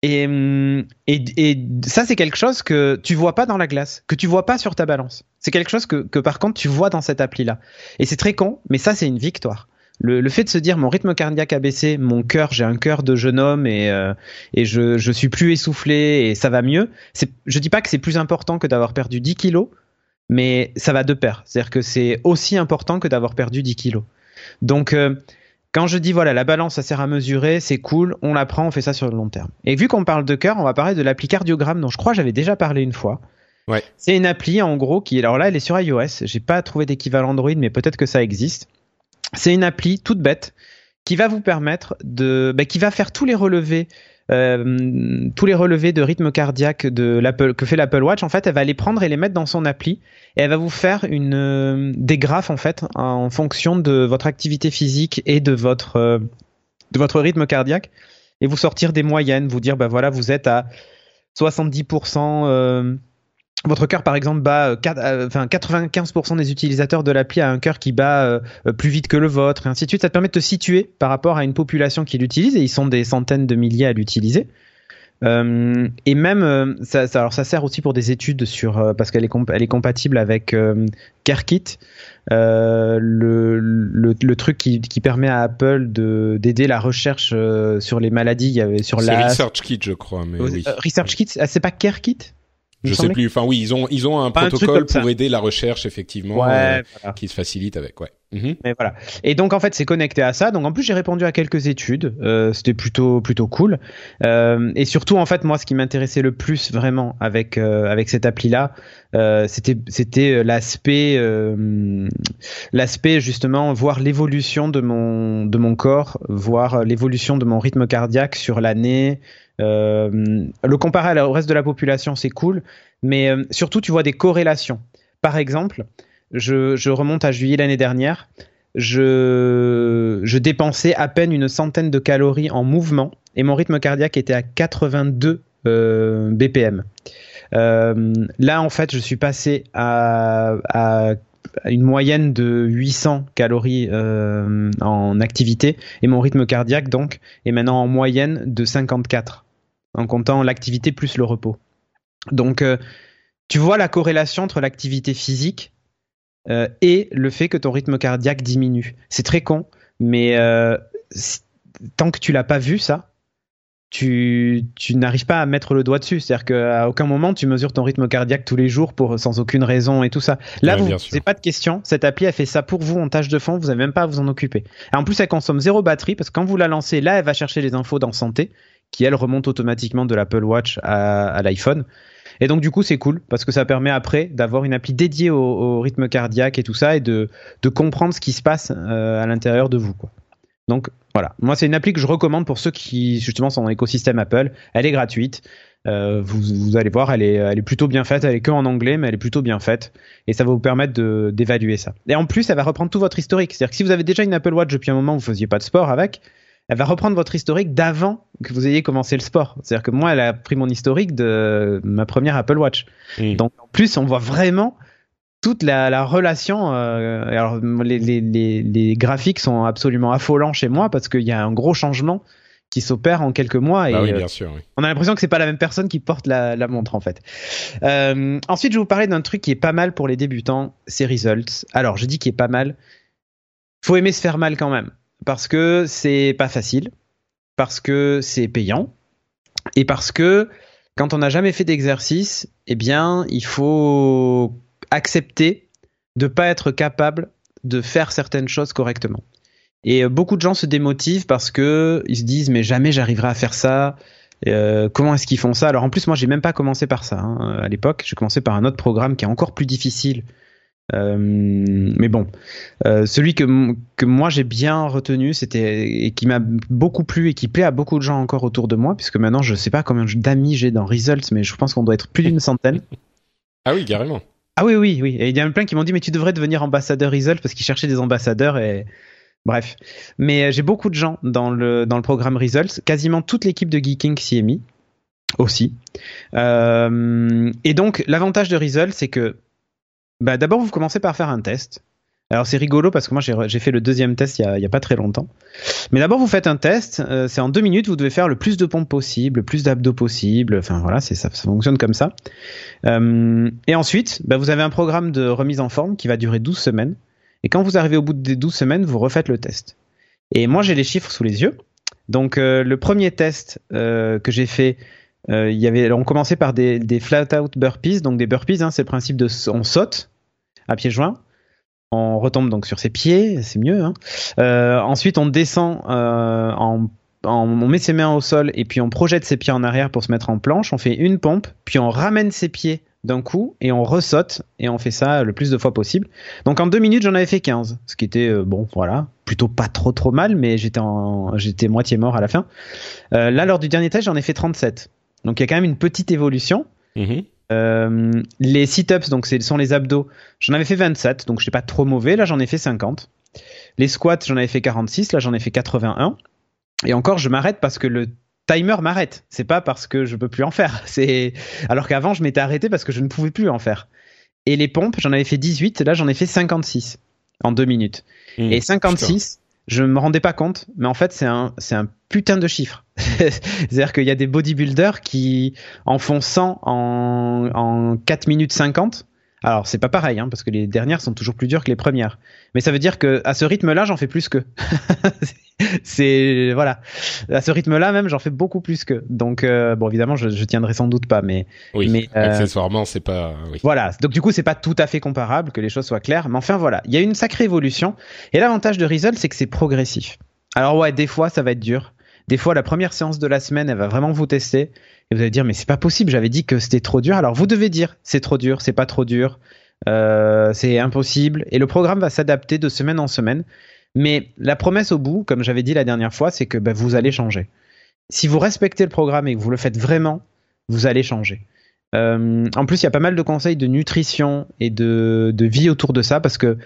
Et, hum, et, et, ça, c'est quelque chose que tu vois pas dans la glace, que tu vois pas sur ta balance. C'est quelque chose que, que par contre tu vois dans cette appli-là. Et c'est très con, mais ça, c'est une victoire le, fait de se dire mon rythme cardiaque a baissé, mon cœur, j'ai un cœur de jeune homme et, euh, et je, je suis plus essoufflé et ça va mieux. Je dis pas que c'est plus important que d'avoir perdu 10 kilos, mais ça va de pair. C'est-à-dire que c'est aussi important que d'avoir perdu 10 kilos. Donc, euh, quand je dis voilà, la balance, ça sert à mesurer, c'est cool, on la prend, on fait ça sur le long terme. Et vu qu'on parle de cœur, on va parler de l'appli cardiogramme dont je crois j'avais déjà parlé une fois. Ouais. C'est une appli en gros qui, alors là, elle est sur iOS. J'ai pas trouvé d'équivalent Android, mais peut-être que ça existe. C'est une appli toute bête qui va vous permettre de, bah, qui va faire tous les relevés, euh, tous les relevés de rythme cardiaque que fait l'Apple Watch. En fait, elle va les prendre et les mettre dans son appli et elle va vous faire une euh, des graphes en fait en fonction de votre activité physique et de votre euh, de votre rythme cardiaque et vous sortir des moyennes, vous dire bah voilà vous êtes à 70% votre cœur, par exemple, bat, euh, euh, enfin 95% des utilisateurs de l'appli a un cœur qui bat euh, plus vite que le vôtre, et ainsi de suite. Ça te permet de te situer par rapport à une population qui l'utilise, et ils sont des centaines de milliers à l'utiliser. et même, ça, alors ça sert aussi pour des études sur, parce qu'elle est, elle est compatible avec CareKit, le, le, truc qui, qui, permet à Apple de d'aider la recherche sur les maladies, sur la. ResearchKit, je crois, mais oui. ResearchKit, ah, c'est pas CareKit? Je sais plus. Enfin oui, ils ont ils ont un protocole pour aider la recherche effectivement euh, qui se facilite avec ouais. Mhm. Mais voilà. Et donc en fait c'est connecté à ça. Donc en plus j'ai répondu à quelques études. Euh, C'était plutôt plutôt cool. Euh, et surtout en fait moi ce qui m'intéressait le plus vraiment avec euh, avec cette appli là, euh, c'était c'était l'aspect l'aspect justement voir l'évolution de mon de mon corps, voir l'évolution de mon rythme cardiaque sur l'année. Euh, le comparer au reste de la population, c'est cool, mais euh, surtout, tu vois des corrélations. Par exemple, je, remonte à juillet l'année dernière, je, dépensais à peine une centaine de calories en mouvement et mon rythme cardiaque était à 82 euh, BPM. là, en fait, je suis passé à, une moyenne de 800 calories en activité et mon rythme cardiaque donc est maintenant en moyenne de 54 en comptant l'activité plus le repos. Donc euh, tu vois la corrélation entre l'activité physique euh, et le fait que ton rythme cardiaque diminue. C'est très con, mais tant que tu l'as pas vu ça, tu, tu n'arrives pas à mettre le doigt dessus. C'est-à-dire qu'à aucun moment tu mesures ton rythme cardiaque tous les jours pour sans aucune raison et tout ça. Là, vous, c'est pas de question. Cette appli, a fait ça pour vous en tâche de fond. Vous n'avez même pas à vous en occuper. Et en plus, elle consomme zéro batterie parce que quand vous la lancez, là, elle va chercher les infos dans santé qui elle remonte automatiquement de l'Apple Watch à, l'iPhone. Et donc du coup c'est cool parce que ça permet après d'avoir une appli dédiée au, rythme cardiaque et tout ça et de, comprendre ce qui se passe euh, à l'intérieur de vous. Donc voilà, moi c'est une appli que je recommande pour ceux qui justement sont dans l'écosystème Apple. Elle est gratuite. Euh, vous, allez voir, elle est, elle est plutôt bien faite. Elle est que en anglais, mais elle est plutôt bien faite. Et ça va vous permettre d'évaluer ça. Et en plus, elle va reprendre tout votre historique. C'est-à-dire que si vous avez déjà une Apple Watch depuis un moment, vous faisiez pas de sport avec, elle va reprendre votre historique d'avant que vous ayez commencé le sport. C'est-à-dire que moi, elle a pris mon historique de ma première Apple Watch. Donc en plus, on voit vraiment toute la, relation. Euh, alors les, les, les, graphiques sont absolument affolants chez moi parce qu'il y a un gros changement qui s'opère en quelques mois et ah oui, bien sûr, oui. on a l'impression que c'est pas la même personne qui porte la, la montre en fait. Euh, ensuite, je vais vous parler d'un truc qui est pas mal pour les débutants, c'est Results. Alors, je dis qu'il est pas mal. Faut aimer se faire mal quand même parce que c'est pas facile, parce que c'est payant et parce que quand on n'a jamais fait d'exercice, eh bien, il faut accepter de pas être capable de faire certaines choses correctement. Et euh, beaucoup de gens se démotivent parce que ils se disent mais jamais j'arriverai à faire ça. Euh, comment est-ce qu'ils font ça? Alors en plus moi j'ai même pas commencé par ça hein. à l'époque. J'ai commencé par un autre programme qui est encore plus difficile. Euh, mais bon, celui que, que moi j'ai bien retenu, c'était et qui m'a beaucoup plu et qui plaît à beaucoup de gens encore autour de moi, puisque maintenant je sais pas combien d'amis j'ai dans Results, mais je pense qu'on doit être plus d'une centaine. ah oui, carrément. Ah oui, oui, oui. Et il y en a plein qui m'ont dit, mais tu devrais devenir ambassadeur Result parce qu'ils cherchaient des ambassadeurs et bref. Mais euh, j'ai beaucoup de gens dans le, dans le programme Results. Quasiment toute l'équipe de Geeking s'y est mis aussi. Euh, et donc, l'avantage de Results, c'est que bah, d'abord, vous commencez par faire un test. Alors c'est rigolo parce que moi j'ai fait le deuxième test il y a, pas très longtemps. Mais d'abord vous faites un test, euh, c'est en deux minutes, vous devez faire le plus de pompes possible, le plus d'abdos possible. Enfin voilà, ça, ça fonctionne comme ça. Euh, et ensuite, bah, vous avez un programme de remise en forme qui va durer 12 semaines. Et quand vous arrivez au bout des 12 semaines, vous refaites le test. Et moi j'ai les chiffres sous les yeux. Donc euh, le premier test que j'ai fait, y on commençait par des, des flat out burpees. Donc des burpees, hein, c'est le principe de on saute à pieds joints on retombe donc sur ses pieds, c'est mieux. Hein. Euh, ensuite, on descend euh, on met ses mains au sol et puis on projette ses pieds en arrière pour se mettre en planche. On fait une pompe, puis on ramène ses pieds d'un coup et on ressaute et on fait ça le plus de fois possible. Donc en deux minutes, j'en avais fait 15, ce qui était euh, bon, voilà, plutôt pas trop trop mal, mais j'étais j'étais moitié mort à la fin. là, lors du dernier test, j'en ai fait 37. Donc il y a quand même une petite évolution. Mm-hmm. Euh, les sit-ups, donc ce sont les abdos, j'en avais fait 27, donc je n'ai pas trop mauvais. Là, j'en ai fait 50. Les squats, j'en avais fait 46. Là, j'en ai fait 81. Et encore, je m'arrête parce que le timer m'arrête. C'est pas parce que je peux plus en faire. C'est alors qu'avant, je m'étais arrêté parce que je ne pouvais plus en faire. Et les pompes, j'en avais fait 18. Là, j'en ai fait 56 en deux minutes. Mmh, et 56, je me rendais pas compte, mais en fait c'est un c'est un putain de chiffre. C'est-à-dire qu'il y a des bodybuilders qui en font 100 en en 4 minutes 50 alors c'est pas pareil, hein, parce que les dernières sont toujours plus dures que les premières. Mais ça veut dire que à ce rythme-là, j'en fais plus que. c'est voilà, à ce rythme-là même, j'en fais beaucoup plus que. Donc euh, bon, évidemment, je, je tiendrai sans doute pas, mais. Oui. Mais euh, accessoirement, c'est pas. Oui. Voilà. Donc du coup, c'est pas tout à fait comparable, que les choses soient claires. Mais enfin voilà, il y a une sacrée évolution. Et l'avantage de Result, c'est que c'est progressif. Alors ouais, des fois, ça va être dur. Des fois, la première séance de la semaine, elle va vraiment vous tester. Et vous allez dire, mais c'est pas possible, j'avais dit que c'était trop dur. Alors vous devez dire, c'est trop dur, c'est pas trop dur, euh, c'est impossible. Et le programme va s'adapter de semaine en semaine. Mais la promesse au bout, comme j'avais dit la dernière fois, c'est que ben, vous allez changer. Si vous respectez le programme et que vous le faites vraiment, vous allez changer. Euh, en plus, il y a pas mal de conseils de nutrition et de, vie autour de ça, parce que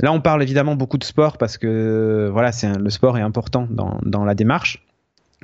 là, on parle évidemment beaucoup de sport, parce que voilà, c'est le sport est important dans la démarche.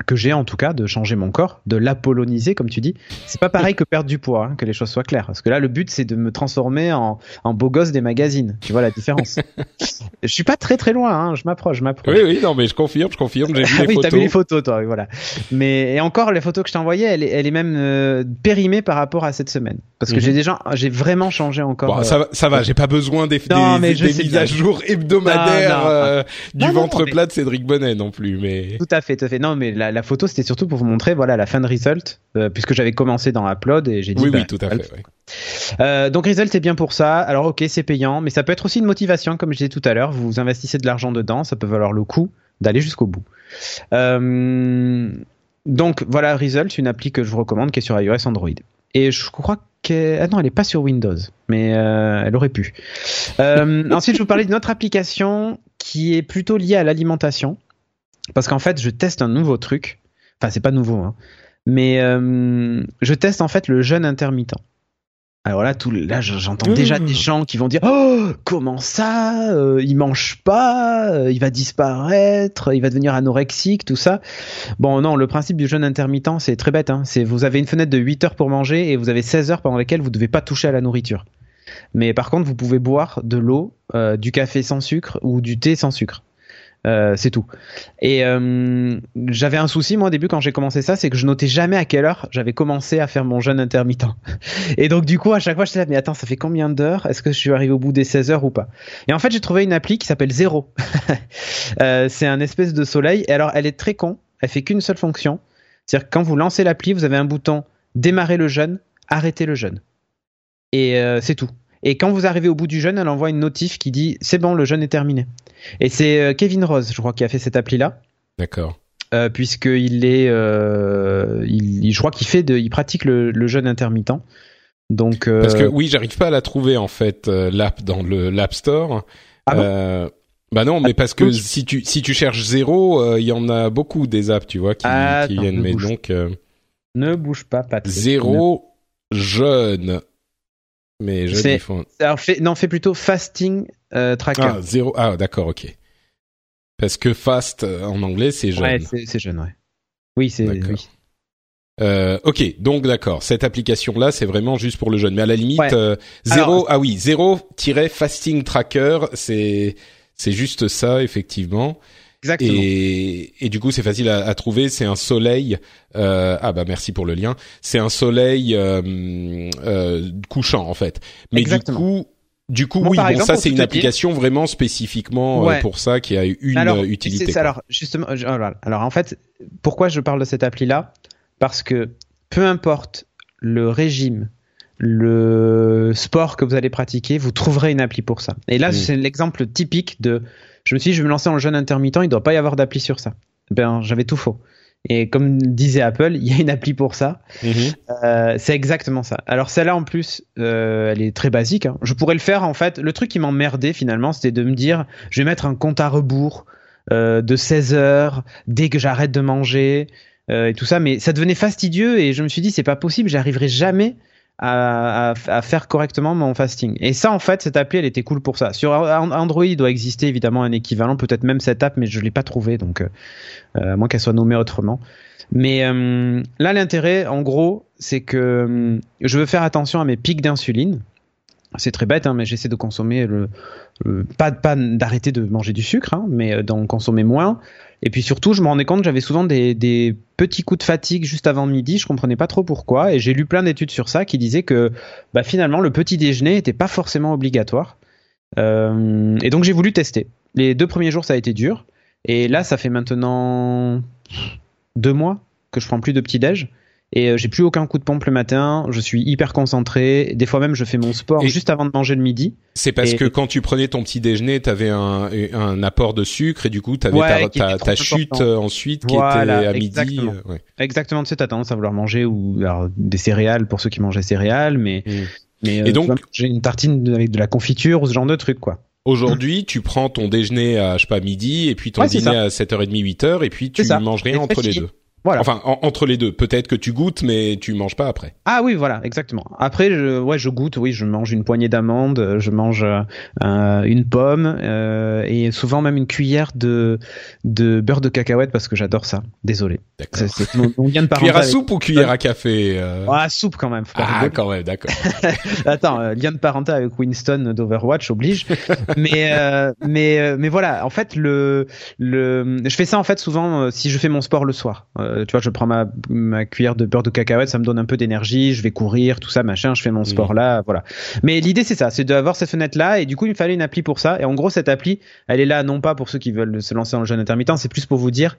Que j'ai en tout cas de changer mon corps, de l'apolloniser comme tu dis. C'est pas pareil que perdre du poids, hein, que les choses soient claires. Parce que là, le but c'est de me transformer en, en beau gosse des magazines. Tu vois la différence. je suis pas très très loin, hein, je m'approche, je m'approche. Oui, oui, non, mais je confirme, je confirme. J'ai vu Ah les oui, photos. t'as vu les photos, toi, voilà. Mais et encore, les photos que je t'ai envoyées, elle est, elle est même euh, périmée par rapport à cette semaine, parce que Mhm. j'ai déjà, j'ai vraiment changé encore. Bon, euh, ça va, ça va. J'ai pas besoin des, Non, des, mises à jour hebdomadaires Non, non. euh, du ventre plat de Cédric Bonnet non plus, mais. Tout à fait, tout à fait. Non, mais la, la photo, c'était surtout pour vous montrer, voilà, la fin de Result, euh, puisque j'avais commencé dans Upload et j'ai dit. Oui, bah, oui, tout à fait. Euh, donc Result est bien pour ça. Alors ok, c'est payant, mais ça peut être aussi une motivation, comme je disais tout à l'heure. Vous investissez de l'argent dedans, ça peut valoir le coup d'aller jusqu'au bout. Euh, donc voilà, Result, une appli que je vous recommande, qui est sur iOS, Android. Et je crois qu'elle, ah non, elle est pas sur Windows, mais elle aurait pu. Ensuite, je vous parlais d'une autre application qui est plutôt liée à l'alimentation, parce qu'en fait, je teste un nouveau truc. Enfin, c'est pas nouveau, hein. mais euh, je teste en fait le jeûne intermittent. Alors là, tout, là, je- j'entends déjà des gens qui vont dire Oh, comment ça euh, Il mange pas, euh, il va disparaître, il va devenir anorexique, tout ça. Bon, non, le principe du jeûne intermittent, c'est très bête. Hein. C'est vous avez une fenêtre de 8 heures pour manger et vous avez 16 heures pendant lesquelles vous devez pas toucher à la nourriture. Mais par contre, vous pouvez boire de l'eau, euh, du café sans sucre ou du thé sans sucre. Euh, c'est tout. Et euh, j'avais un souci moi au début quand j'ai commencé ça, c'est que je notais jamais à quelle heure j'avais commencé à faire mon jeûne intermittent. Et donc du coup à chaque fois je suis là mais attends ça fait combien d'heures? Est-ce que je suis arrivé au bout des 16 heures ou pas? Et en fait j'ai trouvé une appli qui s'appelle Zero. Euh, c'est un espèce de soleil. Et alors elle est très con. Elle fait qu'une seule fonction. C'est-à-dire que quand vous lancez l'appli vous avez un bouton démarrer le jeûne, arrêter le jeûne. Et c'est tout. Et quand vous arrivez au bout du jeûne, elle envoie une notif qui dit c'est bon, le jeûne est terminé. Et c'est euh, Kevin Rose, je crois, qui a fait cette appli-là, D'accord. euh, puisqu'il est, euh, il, je crois qu'il fait, de, il pratique le, le jeûne intermittent. Donc, euh, Parce que oui, j'arrive pas à la trouver en fait l'app dans le l'App Store. Ah bon bah non, mais parce que si tu si tu cherches zéro, il y en a beaucoup des apps, tu vois, qui, Ah, qui attends, viennent. ne Mais bouge donc ne bouge pas, Patrick. zéro jeune. Mais Alors, fais, non, fais plutôt fasting euh, tracker. ah zéro. Ah d'accord, ok. Parce que fast euh, en anglais c'est jeune. ouais, c'est jeune, ouais. Oui, c'est oui. Euh, ok, donc d'accord. Cette application-là, c'est vraiment juste pour le jeune. Mais à la limite, Ouais. euh, zéro. Alors- ah oui, zéro fasting tracker, c'est c'est juste ça effectivement. exactement. Et, et du coup, c'est facile à, à trouver. C'est un soleil. Euh, ah bah merci pour le lien. C'est un soleil euh, euh, couchant en fait. Mais Exactement. du coup, du coup, oui. Bon, exemple, ça c'est une dire- application vraiment spécifiquement euh, Ouais. pour ça qui a une alors, euh, utilité. alors, justement, alors, alors, en fait, pourquoi je parle de cette appli-là? Parce que peu importe le régime, le sport que vous allez pratiquer, vous trouverez une appli pour ça. Et là, Mm. c'est l'exemple typique de. Je me suis dit, je vais me lancer en jeûne intermittent, il ne doit pas y avoir d'appli sur ça. Ben, j'avais tout faux. Et comme disait Apple, il y a une appli pour ça. Mhm. Euh, c'est exactement ça. Alors celle-là en plus, euh, elle est très basique. hein. Je pourrais le faire en fait. Le truc qui m'emmerdait finalement, c'était de me dire, je vais mettre un compte à rebours euh, de 16 heures dès que j'arrête de manger euh, et tout ça. Mais ça devenait fastidieux et je me suis dit, c'est pas possible, j'arriverai jamais à, faire correctement mon fasting. Et ça en fait, cette appli, elle était cool pour ça. Sur An- Android, il doit exister évidemment un équivalent, peut-être même cette app, mais je l'ai pas trouvé, donc euh, euh, à moins qu'elle soit nommée autrement. Mais euh, là, l'intérêt, en gros, c'est que je veux faire attention à mes pics d'insuline. C'est très bête, hein, mais j'essaie de consommer le, pas d'arrêter de manger du sucre, hein, mais d'en consommer moins. Et puis surtout, je me rendais compte que j'avais souvent des, petits coups de fatigue juste avant midi. Je comprenais pas trop pourquoi, et j'ai lu plein d'études sur ça qui disaient que bah, finalement le petit déjeuner était pas forcément obligatoire. Euh, et donc j'ai voulu tester. Les deux premiers jours, ça a été dur, et là, ça fait maintenant deux mois que je prends plus de petit déj et euh, j'ai plus aucun coup de pompe le matin. Je suis hyper concentré. Des fois même, je fais mon sport Et- juste avant de manger le midi. C'est parce Et- que quand tu prenais ton petit déjeuner, t'avais un, un apport de sucre et du coup t'avais Ouais, ta, ta, chute euh, ensuite qui Voilà, était à midi. exactement. euh, ouais. Exactement, tu sais, t'as tendance à vouloir manger ou alors, des céréales pour ceux qui mangeaient céréales, mais Mm. mais Et donc- j'ai une tartine avec de la confiture ou ce genre de truc quoi. Aujourd'hui, tu prends ton déjeuner à je sais pas midi et puis ton Ouais, dîner à 7h30 8h et puis tu manges rien entre les deux. Voilà. Enfin, entre les deux. Peut-être que tu goûtes, mais tu manges pas après. Ah oui, voilà, exactement. Après, je, ouais, je goûte. Oui, je mange une poignée d'amandes, je mange euh, une pomme euh, et souvent même une cuillère de de beurre de cacahuète parce que j'adore ça. Désolé. D'accord. Cuillère à soupe ou cuillère à café euh... Ah, soupe quand même. Ah, quand même, d'accord. Attends, euh, lien de parenté avec Winston d'Overwatch oblige. mais euh, mais mais voilà, en fait le le je fais ça en fait souvent si je fais mon sport le soir. Euh, tu vois, je prends ma, ma cuillère de beurre de cacahuète, ça me donne un peu d'énergie, je vais courir, tout ça, machin, je fais mon sport là, voilà. Mais l'idée c'est ça, c'est d'avoir cette fenêtre là, et du coup il me fallait une appli pour ça. Et en gros cette appli, elle est là non pas pour ceux qui veulent se lancer dans le jeûne intermittent, c'est plus pour vous dire,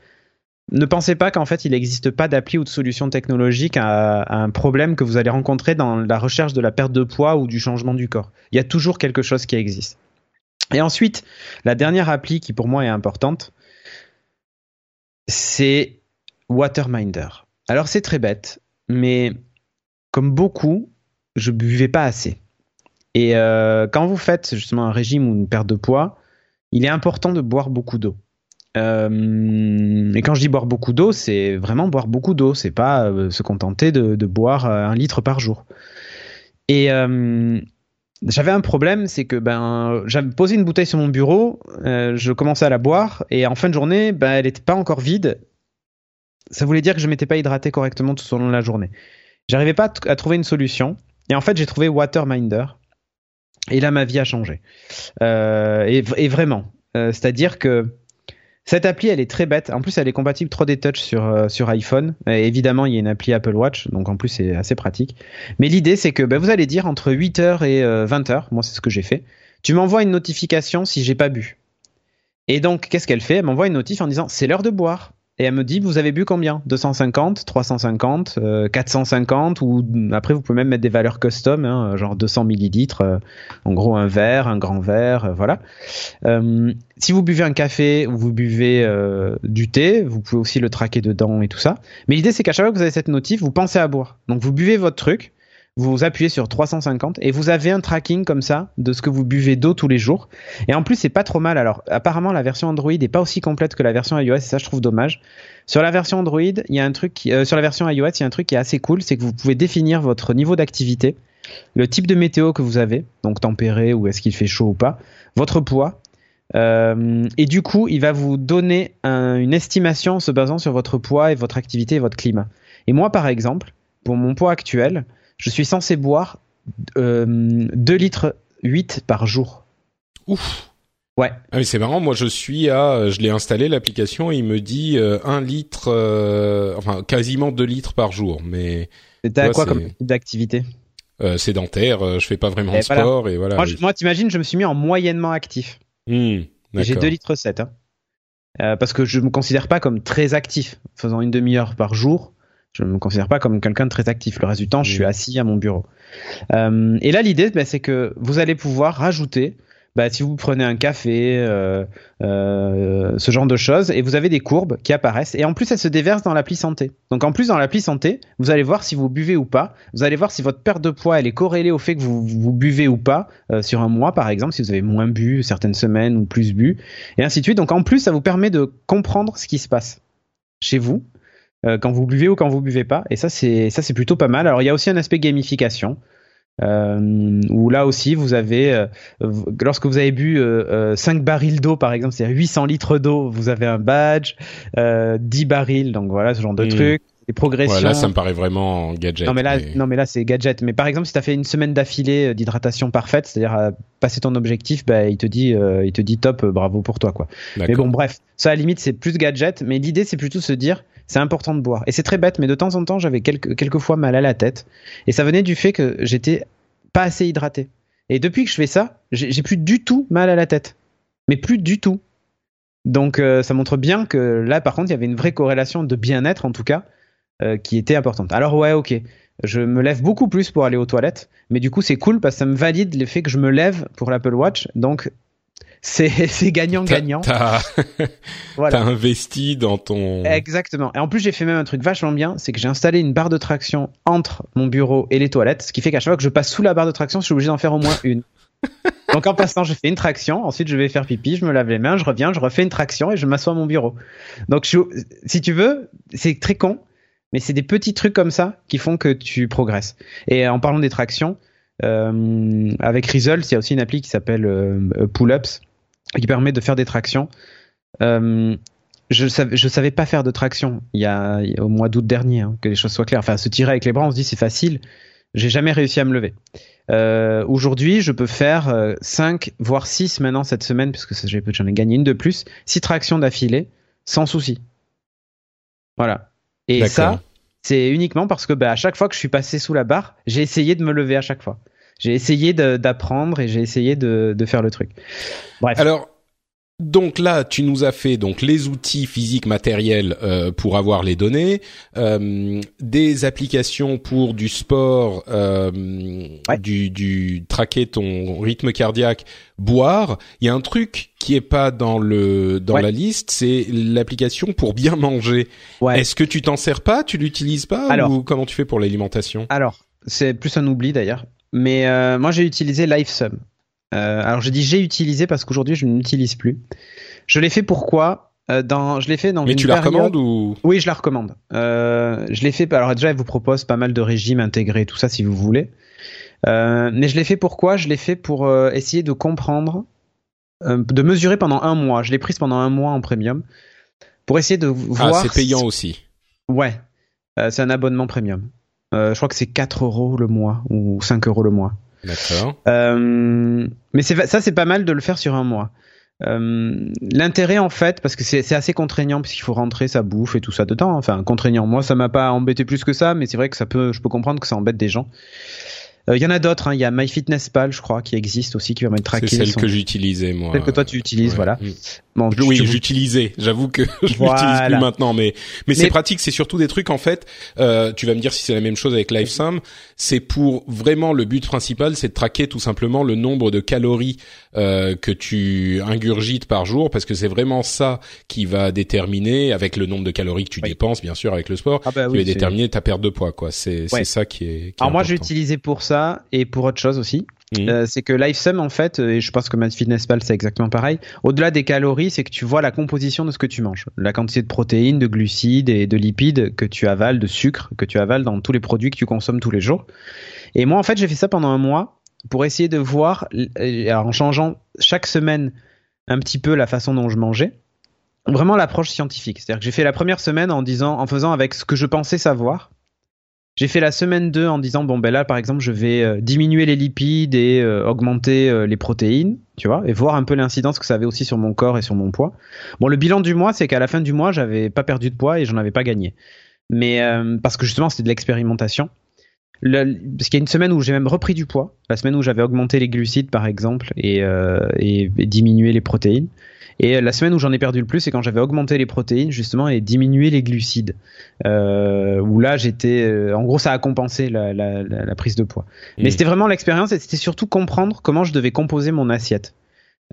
ne pensez pas qu'en fait il n'existe pas d'appli ou de solution technologique à, à, un problème que vous allez rencontrer dans la recherche de la perte de poids ou du changement du corps. Il y a toujours quelque chose qui existe. Et ensuite, la dernière appli qui pour moi est importante, c'est Waterminder. Alors c'est très bête, mais comme beaucoup, je buvais pas assez. Et euh, quand vous faites justement un régime ou une perte de poids, il est important de boire beaucoup d'eau. Euh, et quand je dis boire beaucoup d'eau, c'est vraiment boire beaucoup d'eau. C'est pas euh, se contenter de, boire un litre par jour. Et j'avais un problème, c'est que ben j'avais posé une bouteille sur mon bureau, je commençais à la boire et en fin de journée, ben elle n'était pas encore vide ça voulait dire que je m'étais pas hydraté correctement tout au long de la journée. J'arrivais pas à trouver une solution. Et en fait, j'ai trouvé Waterminder. Et là, ma vie a changé. Euh, et, vraiment. Euh, c'est-à-dire que cette appli, elle est très bête. En plus, elle est compatible 3D Touch sur, euh, sur iPhone. Et évidemment, il y a une appli Apple Watch. Donc, en plus, c'est assez pratique. Mais l'idée, c'est que ben, vous allez dire entre 8h et 20h. Moi, c'est ce que j'ai fait. Tu m'envoies une notification si j'ai pas bu. Et donc, qu'est-ce qu'elle fait? Elle m'envoie une notif en disant c'est l'heure de boire et elle me dit vous avez bu combien? 250, 350, 450 ou après vous pouvez même mettre des valeurs custom, hein, genre 200 millilitres, euh, en gros un verre, un grand verre, euh, voilà. Euh, si vous buvez un café ou vous buvez du thé, vous pouvez aussi le traquer dedans et tout ça. Mais l'idée c'est qu'à chaque fois que vous avez cette notif, vous pensez à boire. Donc vous buvez votre truc, vous appuyez sur 350 et vous avez un tracking comme ça de ce que vous buvez d'eau tous les jours. Et en plus, c'est pas trop mal. Alors, apparemment, la version Android est pas aussi complète que la version iOS et ça, je trouve dommage. Sur la version Android, il y a un truc, qui, euh, sur la version iOS, il y a un truc qui est assez cool, c'est que vous pouvez définir votre niveau d'activité, le type de météo que vous avez, donc tempéré ou est-ce qu'il fait chaud ou pas, votre poids. Euh, et du coup, il va vous donner un, une estimation en se basant sur votre poids et votre activité et votre climat. Et moi, par exemple, pour mon poids actuel, je suis censé boire euh, 2 litres 8 par jour. Ouf. Ouais. Ah mais c'est marrant, moi je suis à, je l'ai installé l'application, il me dit euh, 1 litre, euh, enfin quasiment 2 litres par jour, mais. T'as quoi comme type d'activité? Euh, Sédentaire, euh, je fais pas vraiment de sport et voilà. Moi, t'imagines, je me suis mis en moyennement actif. Mmh, j'ai 2 litres 7. Hein. Euh, parce que je me considère pas comme très actif, faisant une demi-heure par jour. Je ne me considère pas comme quelqu'un de très actif. Le reste du temps, je suis assis à mon bureau. Euh, et là, l'idée, bah, c'est que vous allez pouvoir rajouter, bah, si vous prenez un café, euh, euh, ce genre de choses, et vous avez des courbes qui apparaissent. Et en plus, elles se déversent dans l'appli santé. Donc en plus, dans l'appli santé, vous allez voir si vous buvez ou pas. Vous allez voir si votre perte de poids, elle est corrélée au fait que vous, vous buvez ou pas euh, sur un mois, par exemple, si vous avez moins bu certaines semaines ou plus bu, et ainsi de suite. Donc en plus, ça vous permet de comprendre ce qui se passe chez vous euh, quand vous buvez ou quand vous buvez pas. Et ça, c'est ça, c'est plutôt pas mal. Alors, il y a aussi un aspect gamification. Euh, où là aussi vous avez euh, lorsque vous avez bu euh, 5 barils d'eau par exemple c'est 800 litres d'eau vous avez un badge 10 barils donc voilà ce genre de mmh. truc les progressions. Ouais, là, ça me paraît vraiment gadget. Non, mais là, non, mais là, c'est gadget. Mais par exemple, si tu as fait une semaine d'affilée d'hydratation parfaite, c'est-à-dire passer ton objectif, bah, il te dit, il te dit top, bravo pour toi, quoi. Mais bon, bref, ça à la limite, c'est plus gadget. Mais l'idée, c'est plutôt se dire, c'est important de boire. Et c'est très bête, mais de temps en temps, j'avais quelques, fois mal à la tête. Et ça venait du fait que j'étais pas assez hydraté. Et depuis que je fais ça, j'ai plus du tout mal à la tête. Mais plus du tout. Donc euh, ça montre bien que là, par contre, il y avait une vraie corrélation de bien-être, en tout cas, euh, qui était importante. Alors ouais, ok. Je me lève beaucoup plus pour aller aux toilettes, mais du coup c'est cool parce que ça me valide l'effet que je me lève pour l'Apple Watch, donc c'est gagnant-gagnant. T'as voilà. investi dans ton... Exactement. Et en plus, j'ai fait même un truc vachement bien, c'est que j'ai installé une barre de traction entre mon bureau et les toilettes, ce qui fait qu'à chaque fois que je passe sous la barre de traction, je suis obligé d'en faire au moins une. Donc en passant, je fais une traction, ensuite je vais faire pipi, je me lave les mains, je reviens, je refais une traction et je m'assois à mon bureau. Donc si tu veux, c'est très con, mais c'est des petits trucs comme ça qui font que tu progresses. Et en parlant des tractions, euh, avec Results, il y a aussi une appli qui s'appelle euh, Pull-Ups qui permet de faire des tractions. Euh, je savais, je savais pas faire de traction il y a, au mois d'août dernier, hein, que les choses soient claires. Enfin, se tirer avec les bras, on se dit c'est facile. J'ai jamais réussi à me lever. Euh, Aujourd'hui, je peux faire 5, voire 6 maintenant cette semaine, puisque j'en ai gagné une de plus, 6 tractions d'affilée, sans souci. Voilà. Et ça, c'est uniquement parce que bah, à chaque fois que je suis passé sous la barre, j'ai essayé de me lever à chaque fois. J'ai essayé d'apprendre et j'ai essayé de, de, faire le truc. Bref. Alors, donc là, tu nous as fait donc les outils physiques matériels euh, pour avoir les données, euh, des applications pour du sport, euh, du, du traquer ton rythme cardiaque, boire. Il y a un truc qui est pas dans le dans la liste, c'est l'application pour bien manger. Ouais. Est-ce que tu t'en sers pas, tu l'utilises pas? Alors, ou comment tu fais pour l'alimentation? Alors, c'est plus un oubli d'ailleurs. Mais euh, moi, j'ai utilisé LifeSum. Euh, alors je dis j'ai utilisé parce qu'aujourd'hui je ne l'utilise plus. Je l'ai fait pourquoi? Euh, dans, je l'ai fait dans Mais tu la recommandes ou? Oui, je la recommande. Je l'ai fait. Alors déjà, elle vous propose pas mal de régimes intégrés, tout ça si vous voulez. Mais je l'ai fait pourquoi? Je l'ai fait pour essayer de comprendre, de mesurer pendant un mois. Je l'ai prise pendant un mois en premium pour essayer de voir. Ah, c'est payant aussi. Ouais, c'est un abonnement premium. Je crois que c'est 4 euros le mois ou 5 euros le mois. D'accord. Euh, mais ça, c'est pas mal de le faire sur un mois. Euh, L'intérêt en fait, parce que c'est assez contraignant puisqu'il faut rentrer sa bouffe et tout ça dedans. Enfin, contraignant. Moi, ça m'a pas embêté plus que ça, mais c'est vrai que ça peut, je peux comprendre que ça embête des gens. Euh, il y en a d'autres. Hein. Il y a MyFitnessPal, je crois, qui existe aussi, qui permet de traquer. C'est celle que j'utilisais moi. Celle que toi tu utilises, voilà. Mm. Bon, oui, j'utilisais. J'avoue que je l'utilise plus maintenant, mais mais, c'est pratique. C'est surtout des trucs en fait. Euh, tu vas me dire si c'est la même chose avec LifeSum. C'est pour vraiment le but principal, c'est de traquer tout simplement le nombre de calories euh, que tu ingurgites par jour, parce que c'est vraiment ça qui va déterminer, avec le nombre de calories que tu dépenses, bien sûr, avec le sport, ah bah qui va déterminer ta perte de poids. Quoi. C'est c'est ça qui est. Qui Alors moi, j'ai utilisé pour ça et pour autre chose aussi. Mmh. Euh, c'est que LifeSum en fait, et je pense que MyFitnessPal c'est exactement pareil. Au-delà des calories, c'est que tu vois la composition de ce que tu manges, la quantité de protéines, de glucides et de lipides que tu avales, de sucre que tu avales dans tous les produits que tu consommes tous les jours. Et moi en fait, j'ai fait ça pendant un mois pour essayer de voir, en changeant chaque semaine un petit peu la façon dont je mangeais, vraiment l'approche scientifique. C'est-à-dire que j'ai fait la première semaine en disant, en faisant avec ce que je pensais savoir j'ai fait la semaine 2 en disant bon ben là par exemple je vais euh, diminuer les lipides et euh, augmenter euh, les protéines, tu vois, et voir un peu l'incidence que ça avait aussi sur mon corps et sur mon poids. Bon le bilan du mois c'est qu'à la fin du mois j'avais pas perdu de poids et j'en avais pas gagné. Mais parce que justement c'était de l'expérimentation. parce qu'il y a une semaine où j'ai même repris du poids, la semaine où j'avais augmenté les glucides par exemple et, diminué les protéines. Et la semaine où j'en ai perdu le plus, c'est quand j'avais augmenté les protéines justement et diminué les glucides. Euh, où là, j'étais, euh, en gros, ça a compensé la, la, la, prise de poids. Mais c'était vraiment l'expérience et c'était surtout comprendre comment je devais composer mon assiette.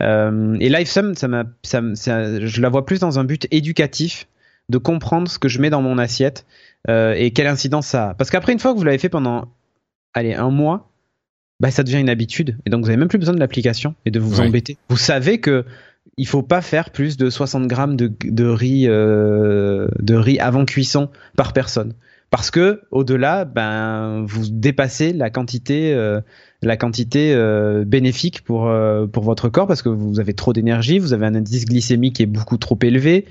Euh, et LifeSum, ça m'a, ça, ça, je la vois plus dans un but éducatif de comprendre ce que je mets dans mon assiette euh, et quelle incidence ça a. Parce qu'après, une fois que vous l'avez fait pendant, allez, un mois, bah, ça devient une habitude. Et donc, vous avez même plus besoin de l'application et de vous embêter. Vous savez que il faut pas faire plus de 60 grammes de, de riz euh, de riz avant cuisson par personne. Parce que au-delà ben vous dépassez la quantité euh, euh, bénéfique pour votre corps parce que vous avez trop d'énergie vous avez un indice glycémique qui est beaucoup trop élevé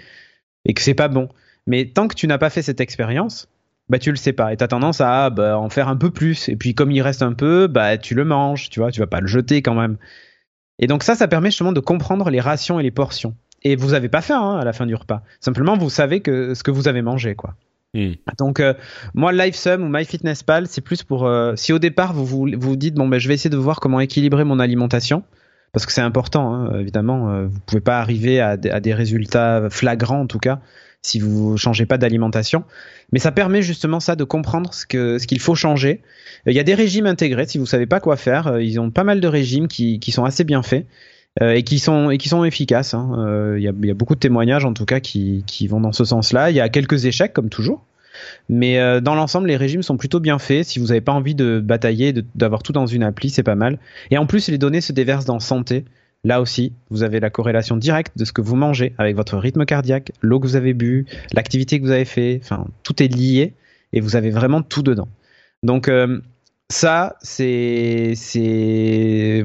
et que c'est pas bon. Mais tant que tu n'as pas fait cette expérience bah tu le sais pas. Et tu as tendance à bah, en faire un peu plus. Et puis comme il reste un peu bah tu le manges tu vois tu vas pas le jeter quand même et donc ça, ça permet justement de comprendre les rations et les portions. Et vous n'avez pas faim hein, à la fin du repas. Simplement, vous savez que ce que vous avez mangé, quoi. Hmm. Donc euh, moi LiveSum ou MyFitnessPal c'est plus pour euh, si au départ vous vous, vous dites bon ben je vais essayer de voir comment équilibrer mon alimentation parce que c'est important hein, évidemment euh, vous pouvez pas arriver à, à, des résultats flagrants en tout cas si vous changez pas d'alimentation. Mais ça permet justement ça de comprendre ce qu'il faut changer. Il y a des régimes intégrés si vous savez pas quoi faire. Euh, ils ont pas mal de régimes qui, sont assez bien faits. Euh, et qui sont efficaces. Hein. Euh, il, y a, beaucoup de témoignages en tout cas qui, vont dans ce sens-là. Il y a quelques échecs comme toujours, Mais dans l'ensemble, les régimes sont plutôt bien faits. Si vous n'avez pas envie de batailler, d'avoir tout dans une appli, c'est pas mal. Et en plus, les données se déversent dans santé. Là aussi, vous avez la corrélation directe de ce que vous mangez avec votre rythme cardiaque, l'eau que vous avez bu, l'activité que vous avez fait. Enfin, tout est lié et vous avez vraiment tout dedans. Donc euh, ça, c'est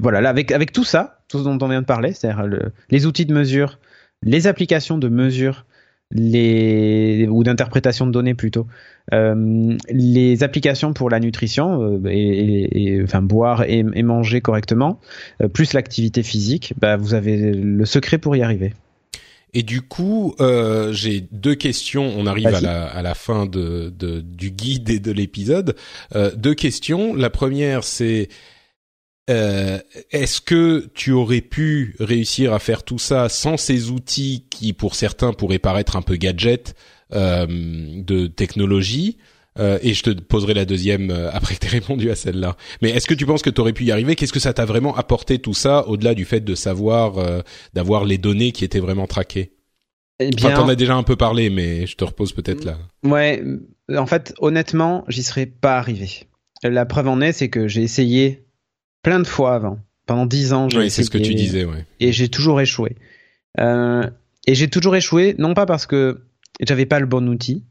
voilà. Là, avec avec tout ça, tout ce dont on vient de parler, c'est-à-dire les outils de mesure, les applications de mesure, les ou d'interprétation de données plutôt, euh, les applications pour la nutrition euh, et, enfin boire et, manger correctement, euh, plus l'activité physique, bah, vous avez le secret pour y arriver. Et du coup, euh, j'ai deux questions. On arrive à la, à la fin de, de, du guide et de l'épisode. Euh, deux questions. La première, c'est euh, est-ce que tu aurais pu réussir à faire tout ça sans ces outils qui, pour certains, pourraient paraître un peu gadgets euh, de technologie? Euh, et je te poserai la deuxième euh, après que tu répondu à celle-là. Mais est-ce que tu penses que tu aurais pu y arriver? Qu'est-ce que ça t'a vraiment apporté tout ça, au-delà du fait de savoir, euh, d'avoir les données qui étaient vraiment traquées? Eh bien, enfin, t'en as déjà un peu parlé, mais je te repose peut-être là. Ouais, en fait, honnêtement, j'y serais pas arrivé. La preuve en est, c'est que j'ai essayé plein de fois avant. Pendant dix ans, j'ai Oui, c'est ce que tu disais, ouais. Et j'ai toujours échoué. Euh, et j'ai toujours échoué, non pas parce que j'avais pas le bon outil,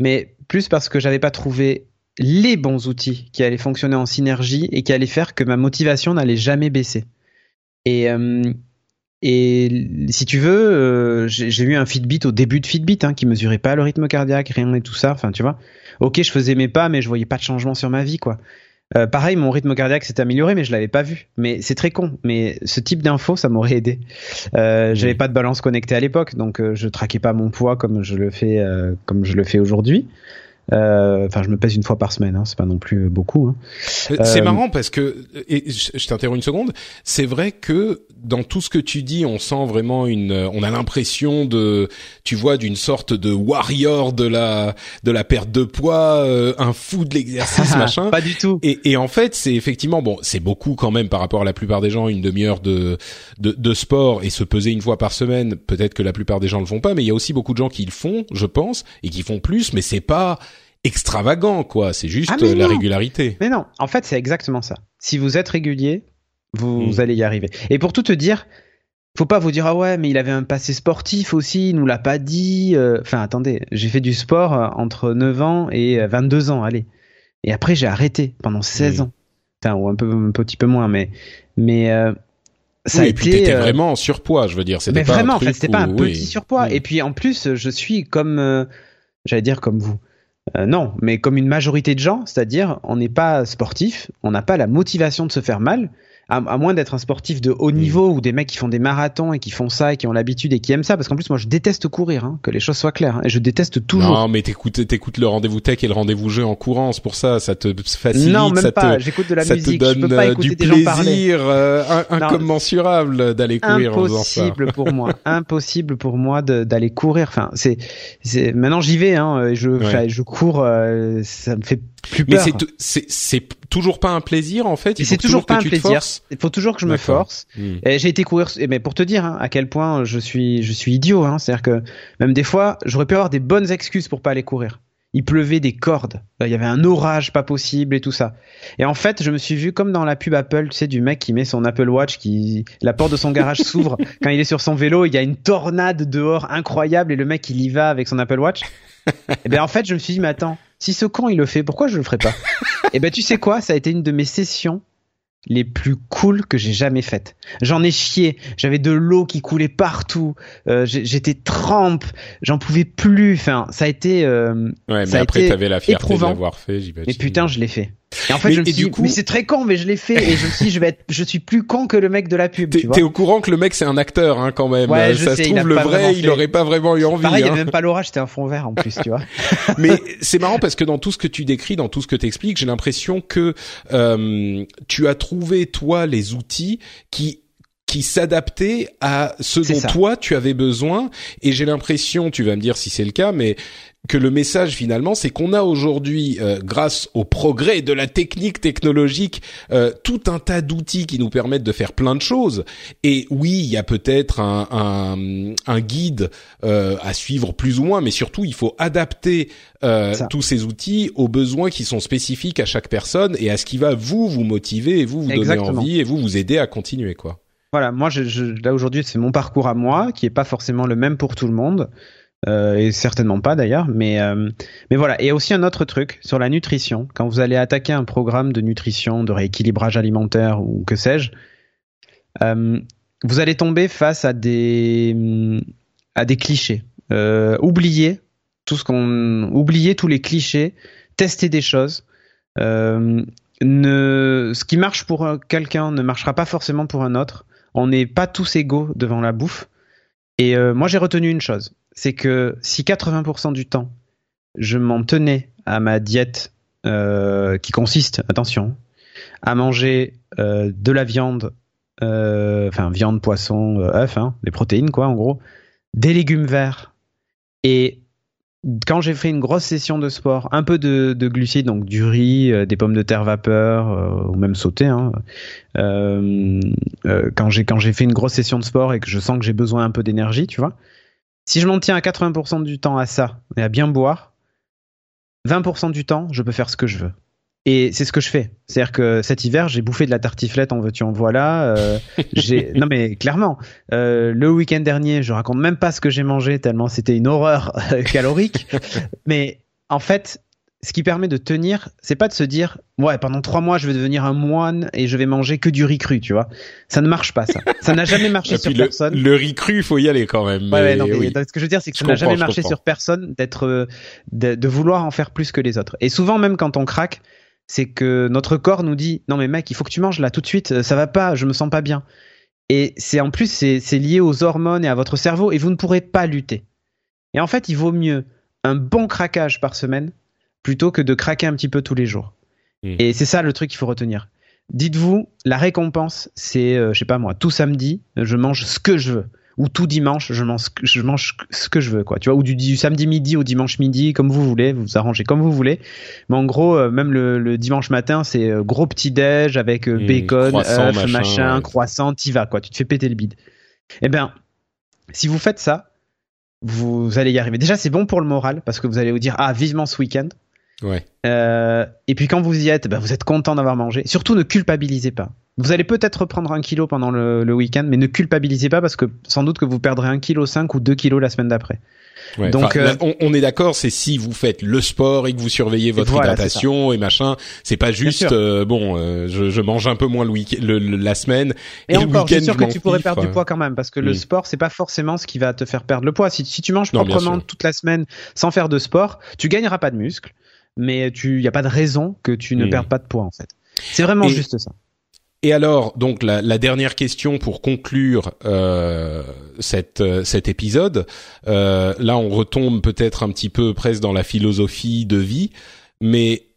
mais plus parce que j'avais pas trouvé les bons outils qui allaient fonctionner en synergie et qui allaient faire que ma motivation n'allait jamais baisser. Et, euh, et si tu veux, euh, j'ai eu un Fitbit au début de Fitbit hein, qui mesurait pas le rythme cardiaque, rien et tout ça. Enfin, tu vois. Ok, je faisais mes pas, mais je voyais pas de changement sur ma vie, quoi. Euh, pareil, mon rythme cardiaque s'est amélioré, mais je l'avais pas vu. Mais c'est très con. Mais ce type d'info, ça m'aurait aidé. Euh, J'avais pas de balance connectée à l'époque, donc euh, je traquais pas mon poids comme je le fais, euh, comme je le fais aujourd'hui. Euh, enfin, je me pèse une fois par semaine, hein, c'est pas non plus beaucoup. Hein. Euh, c'est marrant parce que, et je t'interromps une seconde, c'est vrai que dans tout ce que tu dis, on sent vraiment une, on a l'impression de, tu vois, d'une sorte de warrior de la de la perte de poids, euh, un fou de l'exercice, machin. Pas du tout. Et, et en fait, c'est effectivement bon, c'est beaucoup quand même par rapport à la plupart des gens, une demi-heure de, de de sport et se peser une fois par semaine. Peut-être que la plupart des gens le font pas, mais il y a aussi beaucoup de gens qui le font, je pense, et qui font plus, mais c'est pas extravagant, quoi. C'est juste ah, la régularité. Mais non, en fait, c'est exactement ça. Si vous êtes régulier, vous, hmm. allez y arriver. Et pour tout te dire, faut pas vous dire ah ouais, mais il avait un passé sportif aussi, il nous l'a pas dit. Euh. Enfin, attendez, j'ai fait du sport euh, entre 9 ans et 22 euh, ans, allez. Et après, j'ai arrêté pendant 16 ans. Enfin, ou un peu un petit peu moins, mais mais ça a et puis été vraiment en surpoids, je veux dire. C'était mais pas vraiment, en fait, c'était pas un petit surpoids. Hmm. Et puis en plus, je suis comme, j'allais dire comme vous. Euh, non, mais comme une majorité de gens, c'est-à-dire on n'est pas sportif, on n'a pas la motivation de se faire mal, à, moins d'être un sportif de haut niveau ou des mecs qui font des marathons et qui font ça et qui ont l'habitude et qui aiment ça, parce qu'en plus moi je déteste courir, hein, que les choses soient claires, hein, et je déteste toujours. Non, mais t'écoutes, t'écoutes le rendez-vous tech et le rendez-vous jeu en courant, c'est pour ça, ça te facilite, non, même ça pas. te, j'écoute de la ça musique, te donne je peux pas euh, écouter du des gens plaisir euh, incommensurable d'aller courir en faisant ça. Impossible pour moi, impossible pour moi d'aller courir. Enfin, c'est, c'est maintenant j'y vais, hein, je, je cours, euh, ça me fait plus peur. Mais c'est, c'est, toujours pas un plaisir en fait? C'est toujours, pas un plaisir. Il faut toujours que je me force. Hmm. Et j'ai été courir, mais pour te dire hein, à quel point je suis, je suis idiot. Hein, C'est-à-dire que même des fois, j'aurais pu avoir des bonnes excuses pour pas aller courir. Il pleuvait des cordes. Il y avait un orage pas possible et tout ça. Et en fait, je me suis vu comme dans la pub Apple, tu sais, du mec qui met son Apple Watch, qui la porte de son garage s'ouvre quand il est sur son vélo. Il y a une tornade dehors incroyable et le mec il y va avec son Apple Watch. et bien en fait, je me suis dit, mais attends, si ce con il le fait, pourquoi je le ferais pas Et eh ben tu sais quoi, ça a été une de mes sessions les plus cool que j'ai jamais faites. J'en ai chié, j'avais de l'eau qui coulait partout, euh, j'étais trempe, j'en pouvais plus. Enfin, ça a été. Euh, ouais, mais après t'avais la fierté de l'avoir fait, j'imagine. Mais putain, je l'ai fait. Et en fait, je me suis dit, mais c'est très con, mais je l'ai fait et je me suis dit, je vais être, je suis plus con que le mec de la pub. T'es au courant que le mec c'est un acteur, hein, quand même. Ouais, ça se trouve le vrai, il aurait pas vraiment eu envie. Pareil, il y avait même pas l'orage, c'était un fond vert en plus, tu vois. mais c'est marrant parce que dans tout ce que tu décris, dans tout ce que t'expliques, j'ai l'impression que euh, tu as trouvé toi les outils qui qui s'adaptait à ce dont toi tu avais besoin. Et j'ai l'impression, tu vas me dire si c'est le cas, mais que le message finalement, c'est qu'on a aujourd'hui, euh, grâce au progrès de la technique technologique, euh, tout un tas d'outils qui nous permettent de faire plein de choses. Et oui, il y a peut-être un, un, un, guide euh, à suivre plus ou moins, mais surtout, il faut adapter tous ces outils aux besoins qui sont spécifiques à chaque personne et à ce qui va vous vous motiver et vous vous donner envie et vous vous aider à continuer quoi. Voilà, moi je, je, là aujourd'hui c'est mon parcours à moi qui est pas forcément le même pour tout le monde. Euh, et certainement pas d'ailleurs, mais euh, mais voilà. Et aussi un autre truc sur la nutrition. Quand vous allez attaquer un programme de nutrition, de rééquilibrage alimentaire ou que sais-je, euh, vous allez tomber face à des à des clichés. Euh, oubliez tout ce qu'on, oubliez tous les clichés, testez des choses. Ne, ce qui marche pour quelqu'un ne marchera pas forcément pour un autre. On n'est pas tous égaux devant la bouffe. Et moi j'ai retenu une chose c'est que si 80% du temps, je m'en tenais à ma diète euh, qui consiste, attention, à manger euh, de la viande, euh, enfin viande, poisson, œufs, hein, des protéines quoi en gros, des légumes verts et quand j'ai fait une grosse session de sport, un peu de, glucides, donc du riz, des pommes de terre vapeur ou même sauté. Hein, quand j'ai quand j'ai fait une grosse session de sport et que je sens que j'ai besoin un peu d'énergie, tu vois, si je m'en tiens à 80% du temps à ça et à bien boire, 20% du temps, je peux faire ce que je veux. Et c'est ce que je fais. C'est-à-dire que cet hiver, j'ai bouffé de la tartiflette en veux-tu en voilà. Euh, j'ai non mais clairement, euh, le week-end dernier, je raconte même pas ce que j'ai mangé tellement c'était une horreur calorique. mais en fait, ce qui permet de tenir, c'est pas de se dire ouais pendant trois mois je vais devenir un moine et je vais manger que du riz cru, tu vois. Ça ne marche pas ça. Ça n'a jamais marché sur le, personne. Le riz cru, faut y aller quand même. Ouais, non, mais ce que je veux dire, c'est que ça n'a jamais marché sur personne d'être euh, de, de, vouloir en faire plus que les autres. Et souvent même quand on craque, c'est que notre corps nous dit non mais mec, il faut que tu manges là tout de suite, ça va pas, je me sens pas bien. Et c'est en plus c'est lié aux hormones et à votre cerveau et vous ne pourrez pas lutter. Et en fait, il vaut mieux un bon craquage par semaine plutôt que de craquer un petit peu tous les jours. Et c'est ça le truc qu'il faut retenir. Dites-vous, la récompense, c'est, euh, je sais pas moi, tout samedi, je mange ce que je veux. Ou tout dimanche, je mange, je mange ce que je veux, quoi. Tu vois, ou du, samedi midi au dimanche midi, comme vous voulez, vous, vous arrangez comme vous voulez. Mais en gros, euh, même le, dimanche matin, c'est euh, gros petit déj avec hmm, bacon, œufs, machin, croissant, t'y vas, quoi. Tu te fais péter le bide. Eh bien, si vous faites ça, vous allez y arriver. Déjà, c'est bon pour le moral parce que vous allez vous dire ah vivement ce week-end. Ouais. Euh, et puis quand vous y êtes, bah, vous êtes content d'avoir mangé. Surtout ne culpabilisez pas. Vous allez peut-être prendre un kilo pendant le, le week-end, mais ne culpabilisez pas parce que sans doute que vous perdrez un kilo 5 ou 2 kilos la semaine d'après. Ouais, Donc, euh, on, est d'accord, c'est si vous faites le sport et que vous surveillez votre hydratation et machin, c'est pas juste euh, bon, euh, je, je, mange un peu moins le week le, la semaine et, et encore, le week-end. Sûr que tu pourrais perdre du poids quand même parce que le mm. sport c'est pas forcément ce qui va te faire perdre le poids. Si, si tu manges proprement toute la semaine sans faire de sport, tu gagneras pas de muscle mais tu, il y a pas de raison que tu ne hmm. perdes pas de poids en fait. C'est vraiment juste ça. Et alors, donc la, dernière question pour conclure euh, euh, cet épisode. Euh, là, on retombe peut-être un petit peu presque dans la philosophie de vie, mais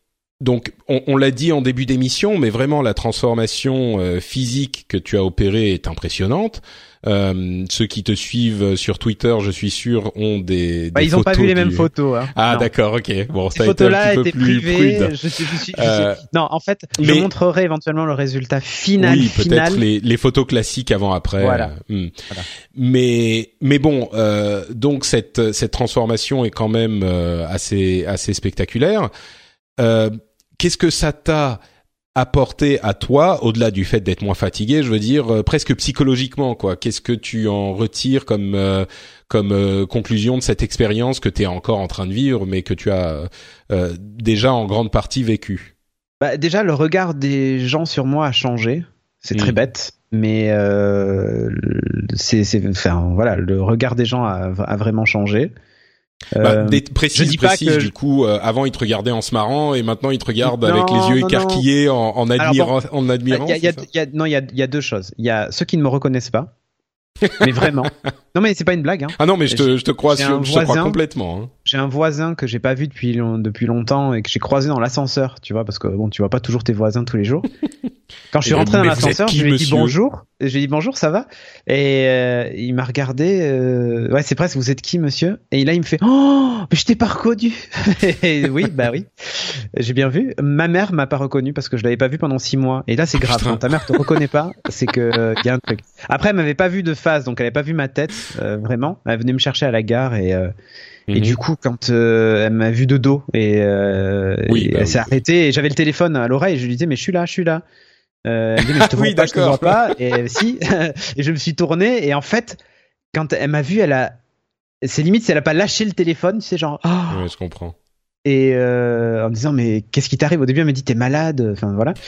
donc on, l'a dit en début d'émission, mais vraiment la transformation physique que tu as opérée est impressionnante. Euh, ceux qui te suivent sur Twitter, je suis sûr, ont des, bah, des ils n'ont pas vu les mêmes photos. Hein. Ah d'accord, ok. Bon, ça Ces photos-là étaient privées. Je suis, je suis, euh, Non, en fait, je montrerai éventuellement le résultat final. Oui, peut-être les, les photos classiques avant-après. Voilà. Hmm. voilà. Mais mais bon, euh, donc cette cette transformation est quand même euh, assez assez spectaculaire. Euh, Qu'est-ce que ça t'a apporter à toi, au-delà du fait d'être moins fatigué, je veux dire euh, presque psychologiquement quoi. Qu'est-ce que tu en retires comme euh, comme euh, conclusion de cette expérience que tu es encore en train de vivre, mais que tu as déjà en grande partie vécu bah, Déjà, le regard des gens sur moi a changé. C'est très mm. bête, mais c'est, enfin voilà, le regard des gens a, a vraiment changé. Bah, euh, précise, je précise, du coup, euh, avant il te regardait en se marrant et maintenant il te regarde avec les yeux écarquillés en, en, admirant. en admirant. Y a, y a, non, il y a, y a deux choses. Il y a ceux qui ne me reconnaissent pas, mais vraiment. Non mais c'est pas une blague. Hein. Ah non mais je te, je te crois, sur, je te crois complètement. Hein. J'ai un voisin que j'ai pas vu depuis depuis longtemps et que j'ai croisé dans l'ascenseur, tu vois, parce que bon, tu vois pas toujours tes voisins tous les jours. Quand je suis rentré dans l'ascenseur, je lui ai dit bonjour. Et je lui ai dit bonjour, ça va? Et euh, il m'a regardé. Euh, ouais, c'est presque. Vous êtes qui, monsieur? Et là, il me fait oh, mais je t'ai pas reconnu. oui, bah oui, j'ai bien vu. Ma mère m'a pas reconnu parce que je l'avais pas vu pendant six mois. Et là, c'est grave. Quand ta mère te reconnaît pas, c'est que il y a un truc. Après, elle m'avait pas vu de face, donc elle avait pas vu ma tête vraiment. Elle venait me chercher à la gare et et du mhm. coup, quand euh, elle m'a vu de dos et, euh, oui, bah elle s'est arrêtée et j'avais le téléphone à l'oreille, je lui disais mais je suis là, je suis là. Euh, elle me dit mais je te vois pas, je te vois pas. Et si, et je me suis tourné et en fait, quand elle m'a vu, elle a, c'est limite si elle a pas lâché le téléphone, c'est genre. Oh. Ouais, je comprends et euh, en me disant mais qu'est-ce qui t'arrive? Au début elle me dit t'es malade enfin voilà.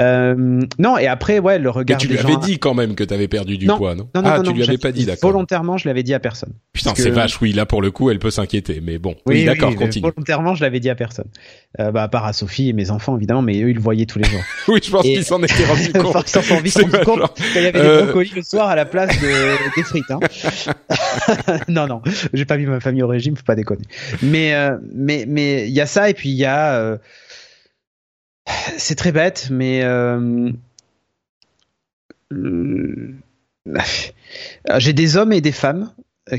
Euh, non et après ouais le regard mais tu lui avais dit quand même que t'avais perdu du poids non, non, non ah tu lui avais pas dit d'accord. volontairement je l'avais dit à personne. Putain c'est vache oui là pour le coup elle peut s'inquiéter mais bon. Oui, d'accord continue. volontairement je l'avais dit à personne euh, bah à part à Sophie et mes enfants évidemment mais eux ils le voyaient tous les jours. Oui je pense qu'ils s'en étaient rendus compte. ils s'en sont rendus compte qu'il y avait des euh, brocolis le soir à la place de, des frites hein. non non j'ai pas mis ma famille au régime faut pas déconner. Mais euh, mais mais il y a ça et puis il y a euh, c'est très bête mais j'ai des hommes et des femmes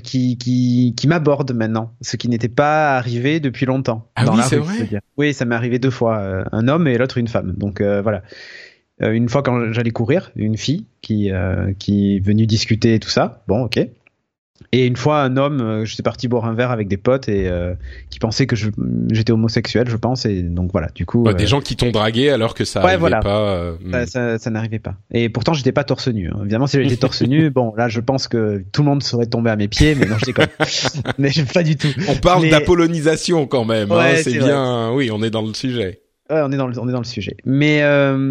qui, qui, qui m'abordent maintenant, ce qui n'était pas arrivé depuis longtemps. Ah oui, c'est vrai. Oui, ça m'est arrivé deux fois, un homme et l'autre une femme. Donc voilà. une fois quand j'allais courir, une fille qui qui est venue discuter tout ça. Bon, ok. Et une fois, un homme, euh, j'étais parti boire un verre avec des potes et euh, qui pensait que j'étais homosexuel, je pense. Et donc voilà, du coup. des euh, gens qui t'ont dragué alors que ça n'arrivait pas. Hmm. Ça, ça, n'arrivait pas. Et pourtant, j'étais pas torse nu. Hein. Évidemment, si j'étais torse nu, bon, là, je pense que tout le monde serait tombé à mes pieds, mais non, je déconne. mais pas du tout. On parle d'apolonisation quand même. Hein, c'est bien. Oui, on est dans le sujet. Ouais, on est dans le, on est dans le sujet. Mais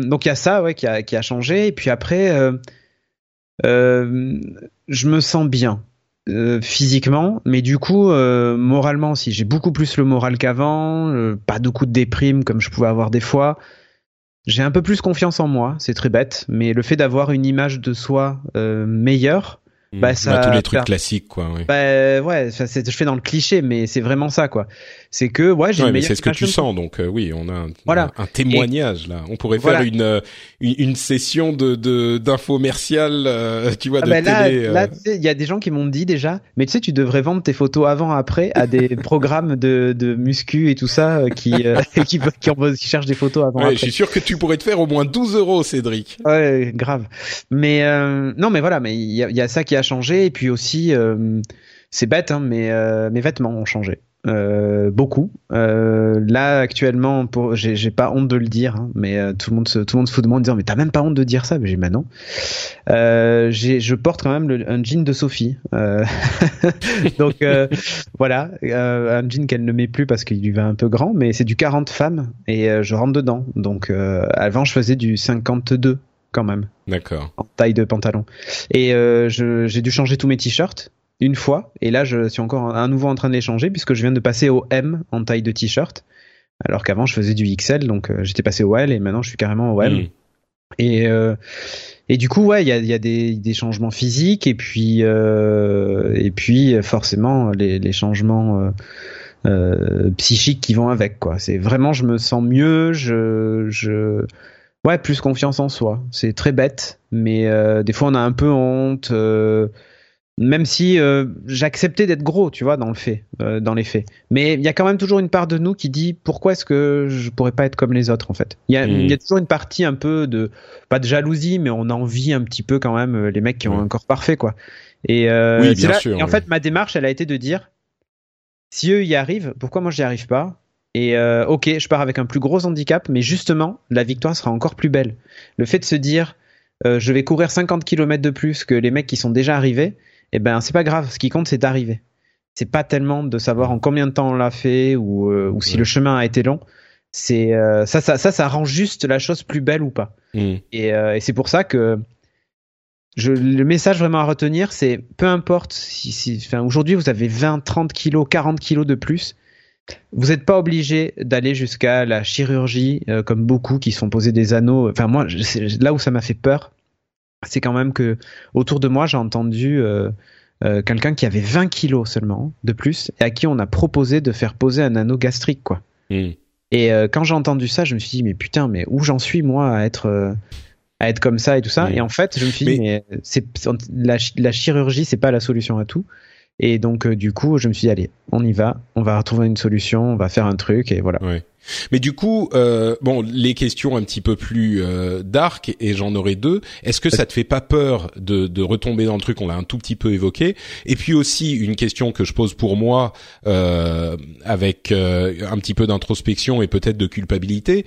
donc il y a ça, ouais, qui a, qui a changé. Et puis après, je me sens bien. Euh, physiquement, mais du coup, euh, moralement aussi. J'ai beaucoup plus le moral qu'avant, euh, pas de coups de déprime comme je pouvais avoir des fois. J'ai un peu plus confiance en moi, c'est très bête, mais le fait d'avoir une image de soi meilleure, Mmh. Bah, ça, tous les trucs classiques, quoi. Oui. Bah, ouais, ça, c'est, je fais dans le cliché, mais c'est vraiment ça, quoi. C'est que, ouais, j'ai ouais, c'est ce que tu sens, donc euh, oui, on a un, voilà. un, témoignage là. On pourrait faire une, euh, une, une session de de d'infomercial, euh, tu vois, ah de bah télé. Là, là il y a des gens qui m'ont dit déjà, mais tu sais, tu devrais vendre tes photos avant après à des programmes de de muscu et tout ça qui qui, qui, qui, cherchent des photos avant. Ouais, après. je suis sûr que tu pourrais te faire au moins 12 euros, Cédric. Ouais, grave. Mais non, mais voilà, mais il y a, y a ça qui a changé et puis aussi euh, c'est bête hein, mais euh, mes vêtements ont changé euh, beaucoup. là actuellement, pour, j'ai, pas honte de le dire, hein, mais tout le monde se, tout le monde se fout de moi en disant mais t'as même pas honte de dire ça? Mais j'ai maintenant. j'ai, je porte quand même un jean de Sophie. donc voilà, un jean qu'elle ne met plus parce qu'il lui va un peu grand, mais c'est du 40 femmes et je rentre dedans. Donc avant je faisais du 52 quand même. D'accord. En taille de pantalon. Et euh, j'ai dû changer tous mes t-shirts une fois, et là je suis encore à nouveau en train de les changer puisque je viens de passer au M en taille de t-shirt, alors qu'avant je faisais du XL, donc euh, j'étais passé au L et maintenant je suis carrément au M. Hmm. Et euh, et du coup ouais il y a, y a des, des, changements physiques et puis et puis forcément les, les changements psychiques qui vont avec quoi. C'est vraiment je me sens mieux, je je Ouais, plus confiance en soi. C'est très bête, mais euh, des fois on a un peu honte. Euh, même si euh, j'acceptais d'être gros, tu vois, dans le fait, dans les faits. Mais il y a quand même toujours une part de nous qui dit pourquoi est-ce que je pourrais pas être comme les autres en fait? Il y, a, y a hmm. toujours une partie un peu de pas de jalousie, mais on envie un petit peu quand même les mecs qui ont un corps parfait quoi. Et, oui, bien sûr, et en fait ma démarche elle a été de dire si eux y arrivent, pourquoi moi j'y arrive pas? Et euh, ok, je pars avec un plus gros handicap, mais justement, la victoire sera encore plus belle. Le fait de se dire, euh, je vais courir 50 km de plus que les mecs qui sont déjà arrivés, eh ben c'est pas grave. Ce qui compte, c'est d'arriver. C'est pas tellement de savoir en combien de temps on l'a fait ou, euh, ou si le chemin a été long. C'est ça, ça, ça, ça rend juste la chose plus belle ou pas. Mm. Et, et c'est pour ça que je, le message vraiment à retenir, c'est peu importe si, si enfin, aujourd'hui vous avez 20, 30 kilos, 40 kilos de plus, vous n'êtes pas obligé d'aller jusqu'à la chirurgie, euh, comme beaucoup qui sont posés des anneaux. Enfin, moi, là où ça m'a fait peur, c'est quand même que autour de moi, j'ai entendu euh, euh, quelqu'un qui avait 20 kilos seulement de plus et à qui on a proposé de faire poser un anneau gastrique quoi. Et quand j'ai entendu ça, je me suis dit mais putain mais où j'en suis moi à être à être comme ça et tout ça? Et en fait, je me suis dit mais la, la chirurgie c'est pas la solution à tout. Et donc, euh, du coup, je me suis dit, allez, on y va, on va retrouver une solution, on va faire un truc, et voilà. Ouais. Mais du coup, euh, bon, les questions un petit peu plus euh, dark, et j'en aurai deux. Est-ce que ça te fait pas peur de, retomber dans le truc On l'a un tout petit peu évoqué? Et puis aussi une question que je pose pour moi, euh, avec un petit peu d'introspection et peut-être de culpabilité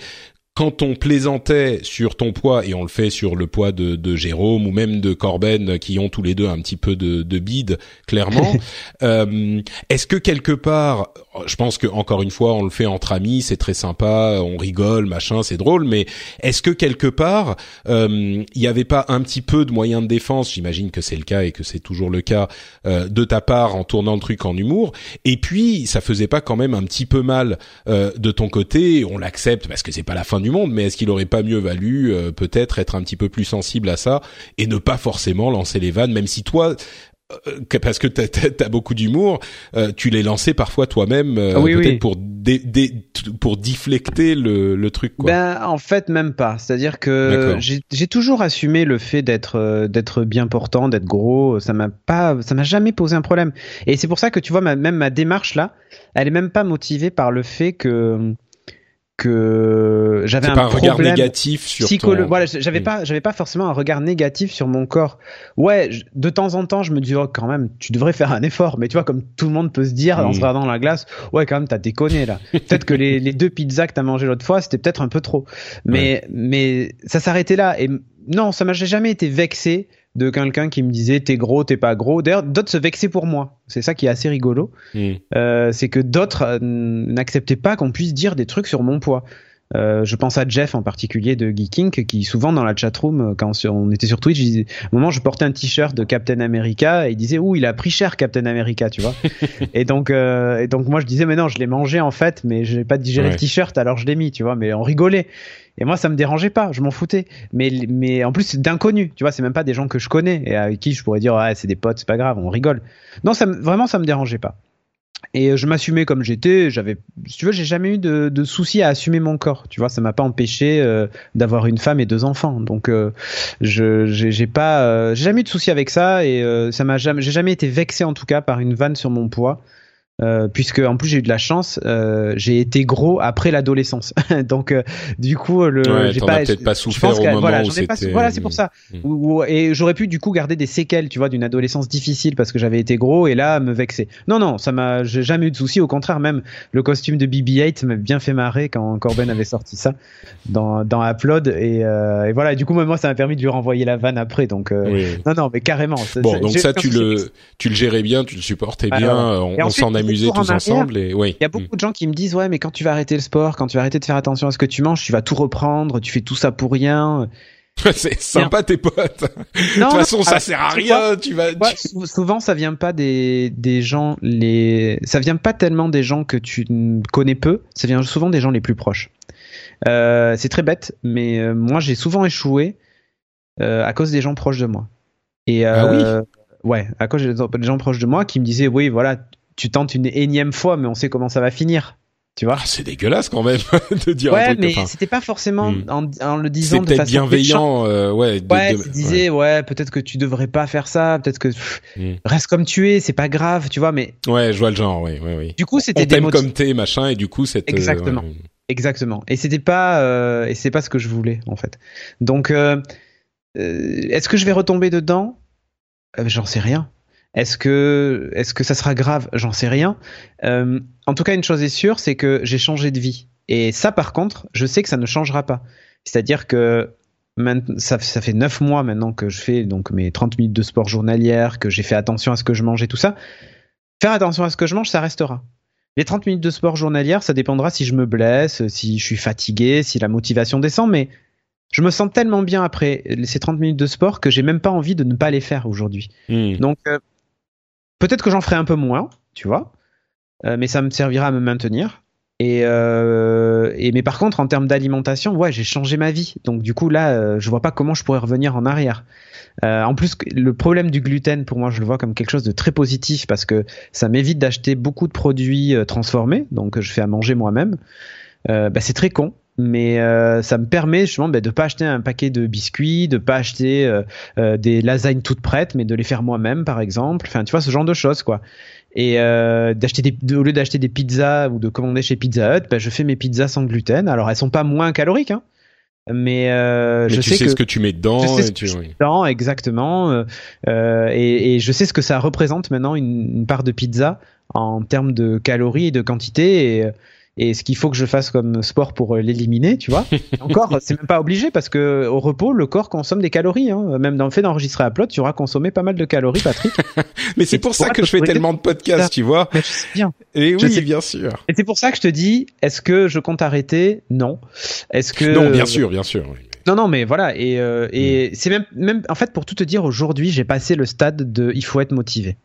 quand on plaisantait sur ton poids et on le fait sur le poids de, de Jérôme ou même de Corben qui ont tous les deux un petit peu de, de bide clairement euh, est-ce que quelque part je pense que encore une fois on le fait entre amis c'est très sympa on rigole machin c'est drôle mais est-ce que quelque part il n'y avait pas un petit peu de moyen de défense j'imagine que c'est le cas et que c'est toujours le cas euh, de ta part en tournant le truc en humour et puis ça faisait pas quand même un petit peu mal euh, de ton côté on l'accepte parce que c'est pas la fin du monde, mais est-ce qu'il aurait pas mieux valu euh, peut-être être un petit peu plus sensible à ça et ne pas forcément lancer les vannes, même si toi euh, parce que t'as as, beaucoup d'humour, euh, tu les lançais parfois toi-même, Ah oui, pour dé, dé, pour deflecter le, le truc. Quoi. Ben en fait même pas. C'est-à-dire que j'ai toujours assumé le fait d'être euh, d'être bien portant, d'être gros. Ça m'a pas, ça m'a jamais posé un problème. Et c'est pour ça que tu vois ma, même ma démarche là, elle est même pas motivée par le fait que que j'avais un pas un regard négatif sur psycholo- ton... Voilà, j'avais pas, j'avais pas forcément un regard négatif sur mon corps. Ouais, je- de temps en temps, je me dis oh, quand même, tu devrais faire un effort. Mais tu vois, comme tout le monde peut se dire en Mm. se regardant dans la glace, ouais, quand même, t'as déconné là. peut-être que les, les deux pizzas que t'as mangé l'autre fois, c'était peut-être un peu trop. Mais mais ça s'arrêtait là. Et non, ça m'a jamais été vexé de quelqu'un qui me disait t'es gros, t'es pas gros. D'ailleurs, d'autres se vexaient pour moi. C'est ça qui est assez rigolo. Mm. Euh, c'est que d'autres euh, n'acceptaient pas qu'on puisse dire des trucs sur mon poids. Euh, je pense à Jeff en particulier de Geeking qui souvent dans la chatroom euh, quand on était sur Twitch, disait, à un moment je portais un t-shirt de Captain America et il disait ouh il a pris cher Captain America tu vois. et donc euh, et donc moi je disais mais non je l'ai mangé en fait mais j'ai pas digéré Ouais. le t-shirt alors je l'ai mis tu vois mais on rigolait. Et moi, ça me dérangeait pas, je m'en foutais. Mais, mais en plus, c'est d'inconnus, tu vois, c'est même pas des gens que je connais et avec qui je pourrais dire, ah, c'est des potes, c'est pas grave, on rigole. Non, ça, me- vraiment, ça me dérangeait pas. Et euh, je m'assumais comme j'étais. J'avais, si tu veux, j'ai jamais eu de, de soucis à assumer mon corps. Tu vois, ça m'a pas empêché euh, d'avoir une femme et deux enfants. Donc, euh, je, j'ai, pas, euh, j'ai jamais eu de soucis avec ça et euh, ça m'a jamais, j'ai jamais été vexé en tout cas par une vanne sur mon poids. Euh, puisque en plus j'ai eu de la chance, euh, j'ai été gros après l'adolescence. Donc euh, du coup le Ouais, j'ai pas as peut-être pas souffert au moment voilà, où ai pas- voilà c'est pour ça. Mm. Ou- et j'aurais pu du coup garder des séquelles, tu vois, d'une adolescence difficile parce que j'avais été gros et là me vexer. Non non, ça m'a j'ai jamais eu de soucis. Au contraire même le costume de BB-8 m'a bien fait marrer quand Corben avait sorti ça dans dans Upload et, et voilà. Du coup moi ça m'a permis de lui renvoyer la vanne après. Donc Oui. non non mais carrément. Bon, donc ça, tu souci le, tu le gérais bien, tu le supportais bien, Alors, on, Et on s'en amusait en tous ensemble et oui. Il y a beaucoup de gens qui me disent ouais mais quand tu vas arrêter le sport, quand tu vas arrêter de faire attention à ce que tu manges, tu vas tout reprendre, tu fais tout ça pour rien. c'est sympa tes potes. de toute façon, non, ça ah, sert à rien. Tu vas. Ouais, souvent ça vient pas des des gens les ça vient pas tellement des gens que tu connais peu, ça vient souvent des gens les plus proches. Euh, c'est très bête, mais euh, moi j'ai souvent échoué euh, à cause des gens proches de moi. Et Ah euh, ouais, à cause des gens proches de moi qui me disaient oui voilà tu tentes une énième fois, mais on sait comment ça va finir. Tu vois? Ah, c'est dégueulasse quand même de dire un Ouais, truc. mais enfin, c'était pas forcément Hmm. en, en le disant de façon bienveillant, euh, ouais. de- Ouais, de- tu disais ouais, peut-être que tu devrais pas faire ça, peut-être que pff, Hmm. reste comme tu es, c'est pas grave, tu vois. Mais Ouais, je vois le genre, oui, oui, oui. du coup, c'était On t'aime démotiv- comme t'es, machin, et du coup, c'est Exactement. Exactement. Et c'était pas euh, et c'est pas ce que je voulais en fait. Donc, euh, euh, est-ce que je vais retomber dedans? Euh, J'en sais rien. Est-ce que est-ce que ça sera grave? J'en sais rien. Euh, en tout cas, une chose est sûre, c'est que j'ai changé de vie. Et ça, par contre, je sais que ça ne changera pas. C'est-à-dire que ça, ça fait neuf mois maintenant que je fais donc mes 30 minutes de sport journalière, que j'ai fait attention à ce que je mange et tout ça. Faire attention à ce que je mange, ça restera. Les 30 minutes de sport journalière, ça dépendra si je me blesse, si je suis fatigué, si la motivation descend, mais je me sens tellement bien après ces 30 minutes de sport que j'ai même pas envie de ne pas les faire aujourd'hui. Hmm. Donc euh, peut-être que j'en ferai un peu moins, tu vois, euh, mais ça me servira à me maintenir. Et, euh, et mais par contre, en termes d'alimentation, ouais, j'ai changé ma vie. Donc du coup là, euh, je vois pas comment je pourrais revenir en arrière. Euh, en plus, le problème du gluten, pour moi, je le vois comme quelque chose de très positif parce que ça m'évite d'acheter beaucoup de produits transformés, donc je fais à manger moi-même. Bah, c'est très con, mais euh, ça me permet justement bah, de pas acheter un paquet de biscuits, de pas acheter euh, euh, des lasagnes toutes prêtes, mais de les faire moi-même, par exemple. Enfin, tu vois, ce genre de choses, quoi. Et euh, d'acheter des, de- au lieu d'acheter des pizzas ou de commander chez Pizza Hut, bah, je fais mes pizzas sans gluten. Alors, elles sont pas moins caloriques, hein, mais, euh, Mais je tu sais, sais que ce que tu mets dedans. je sais ce et tu- que je mets dedans, exactement. euh, euh, et, et je sais ce que ça représente maintenant une, une part de pizza en termes de calories et de quantité. Et, et ce qu'il faut que je fasse comme sport pour euh, l'éliminer, tu vois. Encore, c'est même pas obligé parce que au repos, le corps consomme des calories. Hein. Même dans le fait d'enregistrer à plot, tu auras consommé pas mal de calories, Patrick. Mais c'est pour ça que je fais tellement de podcasts, tu vois. Mais je sais bien. Et oui, sais. bien sûr. Et c'est pour ça que je te dis, est-ce que je compte arrêter? Non. Est-ce que Non, bien sûr, bien sûr. oui. Non, non, mais voilà. Et, euh, et c'est même, même, en fait, pour tout te dire, aujourd'hui, j'ai passé le stade de il faut être motivé.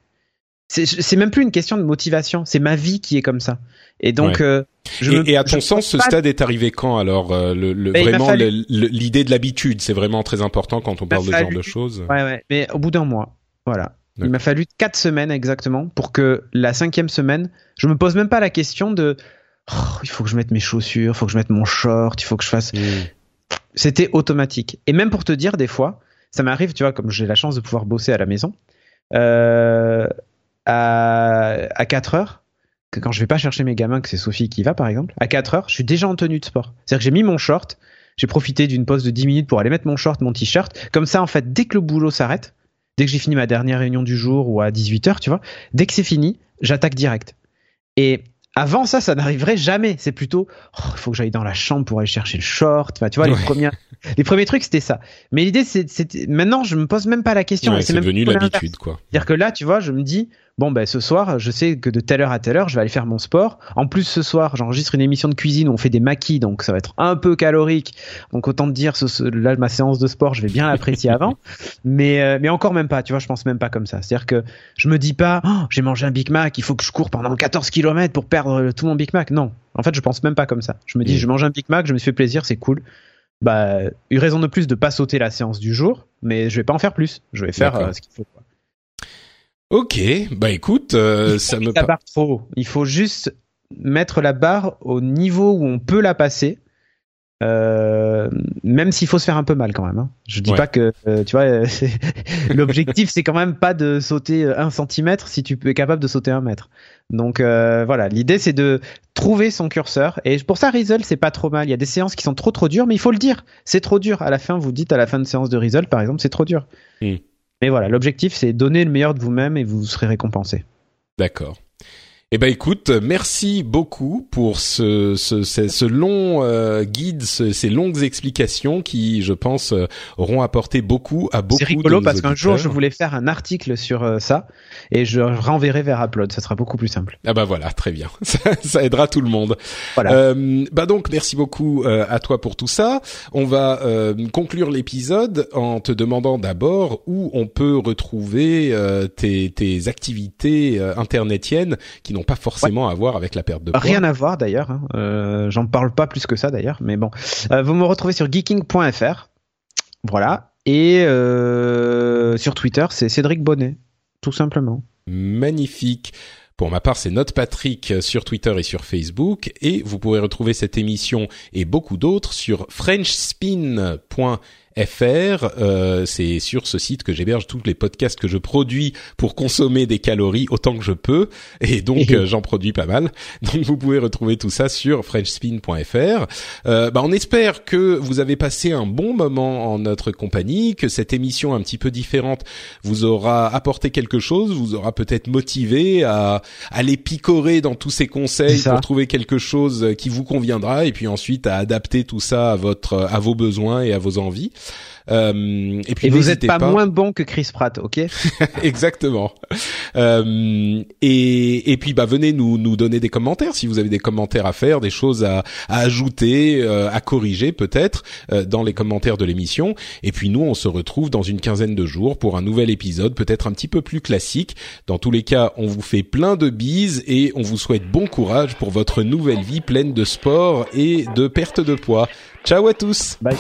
C'est même plus une question de motivation, c'est ma vie qui est comme ça. Et donc, Ouais. euh, je et, me- et à ton sens, ce stade est arrivé quand alors euh, le, le- Ben, Vraiment, fallu- l'idée de l'habitude, c'est vraiment très important quand on parle de ce genre de choses. Ouais, ouais. Mais au bout d'un mois, voilà. Il m'a fallu quatre semaines exactement pour que la cinquième semaine, je me pose même pas la question de oh, il faut que je mette mes chaussures, il faut que je mette mon short, il faut que je fasse. Mm. C'était automatique. Et même pour te dire, des fois, ça m'arrive, tu vois, comme j'ai la chance de pouvoir bosser à la maison, euh, à, à 4 heures, que quand je vais pas chercher mes gamins, que c'est Sophie qui va par exemple, à 4 heures, je suis déjà en tenue de sport. C'est-à-dire que j'ai mis mon short, j'ai profité d'une pause de 10 minutes pour aller mettre mon short, mon t-shirt. Comme ça, en fait, dès que le boulot s'arrête, dès que j'ai fini ma dernière réunion du jour ou à 18 heures, tu vois, dès que c'est fini, j'attaque direct. Et avant ça, ça n'arriverait jamais. C'est plutôt, oh, il faut que j'aille dans la chambre pour aller chercher le short. Enfin, tu vois, les premiers, les premiers trucs, c'était ça. Mais l'idée, c'est, maintenant, je me pose même pas la question. Ouais, c'est devenu l'habitude, quoi. C'est-à-dire que là, tu vois, je me dis, bon, ben, ce soir, je sais que de telle heure à telle heure, je vais aller faire mon sport. En plus, ce soir, j'enregistre une émission de cuisine où on fait des maquis, donc ça va être un peu calorique. Donc, autant te dire, ce, ce- là, ma séance de sport, je vais bien l'apprécier avant. Mais, euh, mais encore même pas, tu vois, je pense même pas comme ça. C'est-à-dire que je me dis pas, oh, j'ai mangé un Big Mac, il faut que je cours pendant 14 km pour perdre tout mon Big Mac. Non. En fait, je pense même pas comme ça. Je me dis, je mange un Big Mac, je me suis fait plaisir, c'est cool. Bah, une raison de plus de pas sauter la séance du jour, mais je vais pas en faire plus. Je vais faire euh, ce qu'il faut. quoi. Ok, bah écoute, euh, ça me la barre trop. Il faut juste mettre la barre au niveau où on peut la passer. Euh, même s'il faut se faire un peu mal quand même. hein. Je dis Ouais. pas que euh, tu vois euh, l'objectif c'est quand même pas de sauter un centimètre si tu es capable de sauter un mètre. Donc voilà, l'idée c'est de trouver son curseur et pour ça Rizzle c'est pas trop mal. Il y a des séances qui sont trop trop dures, mais il faut le dire, c'est trop dur. À la fin, vous dites à la fin de séance de Rizzle par exemple, c'est trop dur. Mm. Mais voilà, l'objectif c'est donner le meilleur de vous-même et vous serez récompensé. D'accord. Eh ben écoute, merci beaucoup pour ce ce, ce, ce long euh, guide, ce- ces longues explications qui, je pense, euh, auront apporté beaucoup à beaucoup. C'est rigolo de parce qu'un jour je voulais faire un article sur euh, ça et je renverrai vers Upload, ça sera beaucoup plus simple. Ah bah voilà, très bien. Ça, ça aidera tout le monde. Voilà. Euh, bah donc merci beaucoup euh, à toi pour tout ça. On va euh, conclure l'épisode en te demandant d'abord où on peut retrouver euh, tes, tes activités euh, internetiennes qui n'ont pas forcément à voir avec la perte de poids. Rien à voir d'ailleurs, hein. euh, j'en parle pas plus que ça d'ailleurs, mais bon. Euh, vous me retrouvez sur geeking.fr, voilà, et euh, sur Twitter c'est Cédric Bonnet, tout simplement. magnifique. Pour ma part, c'est Note Patrick sur Twitter et sur Facebook. Et vous pourrez retrouver cette émission et beaucoup d'autres sur frenchspin.fr. Euh, c'est sur ce site que j'héberge tous les podcasts que je produis pour consommer des calories autant que je peux. Et donc, euh, j'en produis pas mal. Donc, vous pouvez retrouver tout ça sur frenchspin.fr. Euh, bah, on espère que vous avez passé un bon moment en notre compagnie, que cette émission un petit peu différente vous aura apporté quelque chose, vous aura peut-être motivé à aller picorer dans tous ces conseils pour trouver quelque chose qui vous conviendra et puis ensuite à adapter tout ça à votre à vos besoins et à vos envies. Euh, et puis vous n'êtes pas, moins bon que Chris Pratt, ok Exactement. Euh, et, et puis bah venez nous nous donner des commentaires si vous avez des commentaires à faire, des choses à, à ajouter, euh, à corriger peut-être dans les commentaires de l'émission. Et puis nous on se retrouve dans une quinzaine de jours pour un nouvel épisode, peut-être un petit peu plus classique. Dans tous les cas, on vous fait plein de bises et on vous souhaite bon courage pour votre nouvelle vie pleine de sport et de perte de poids. Ciao à tous. Bye.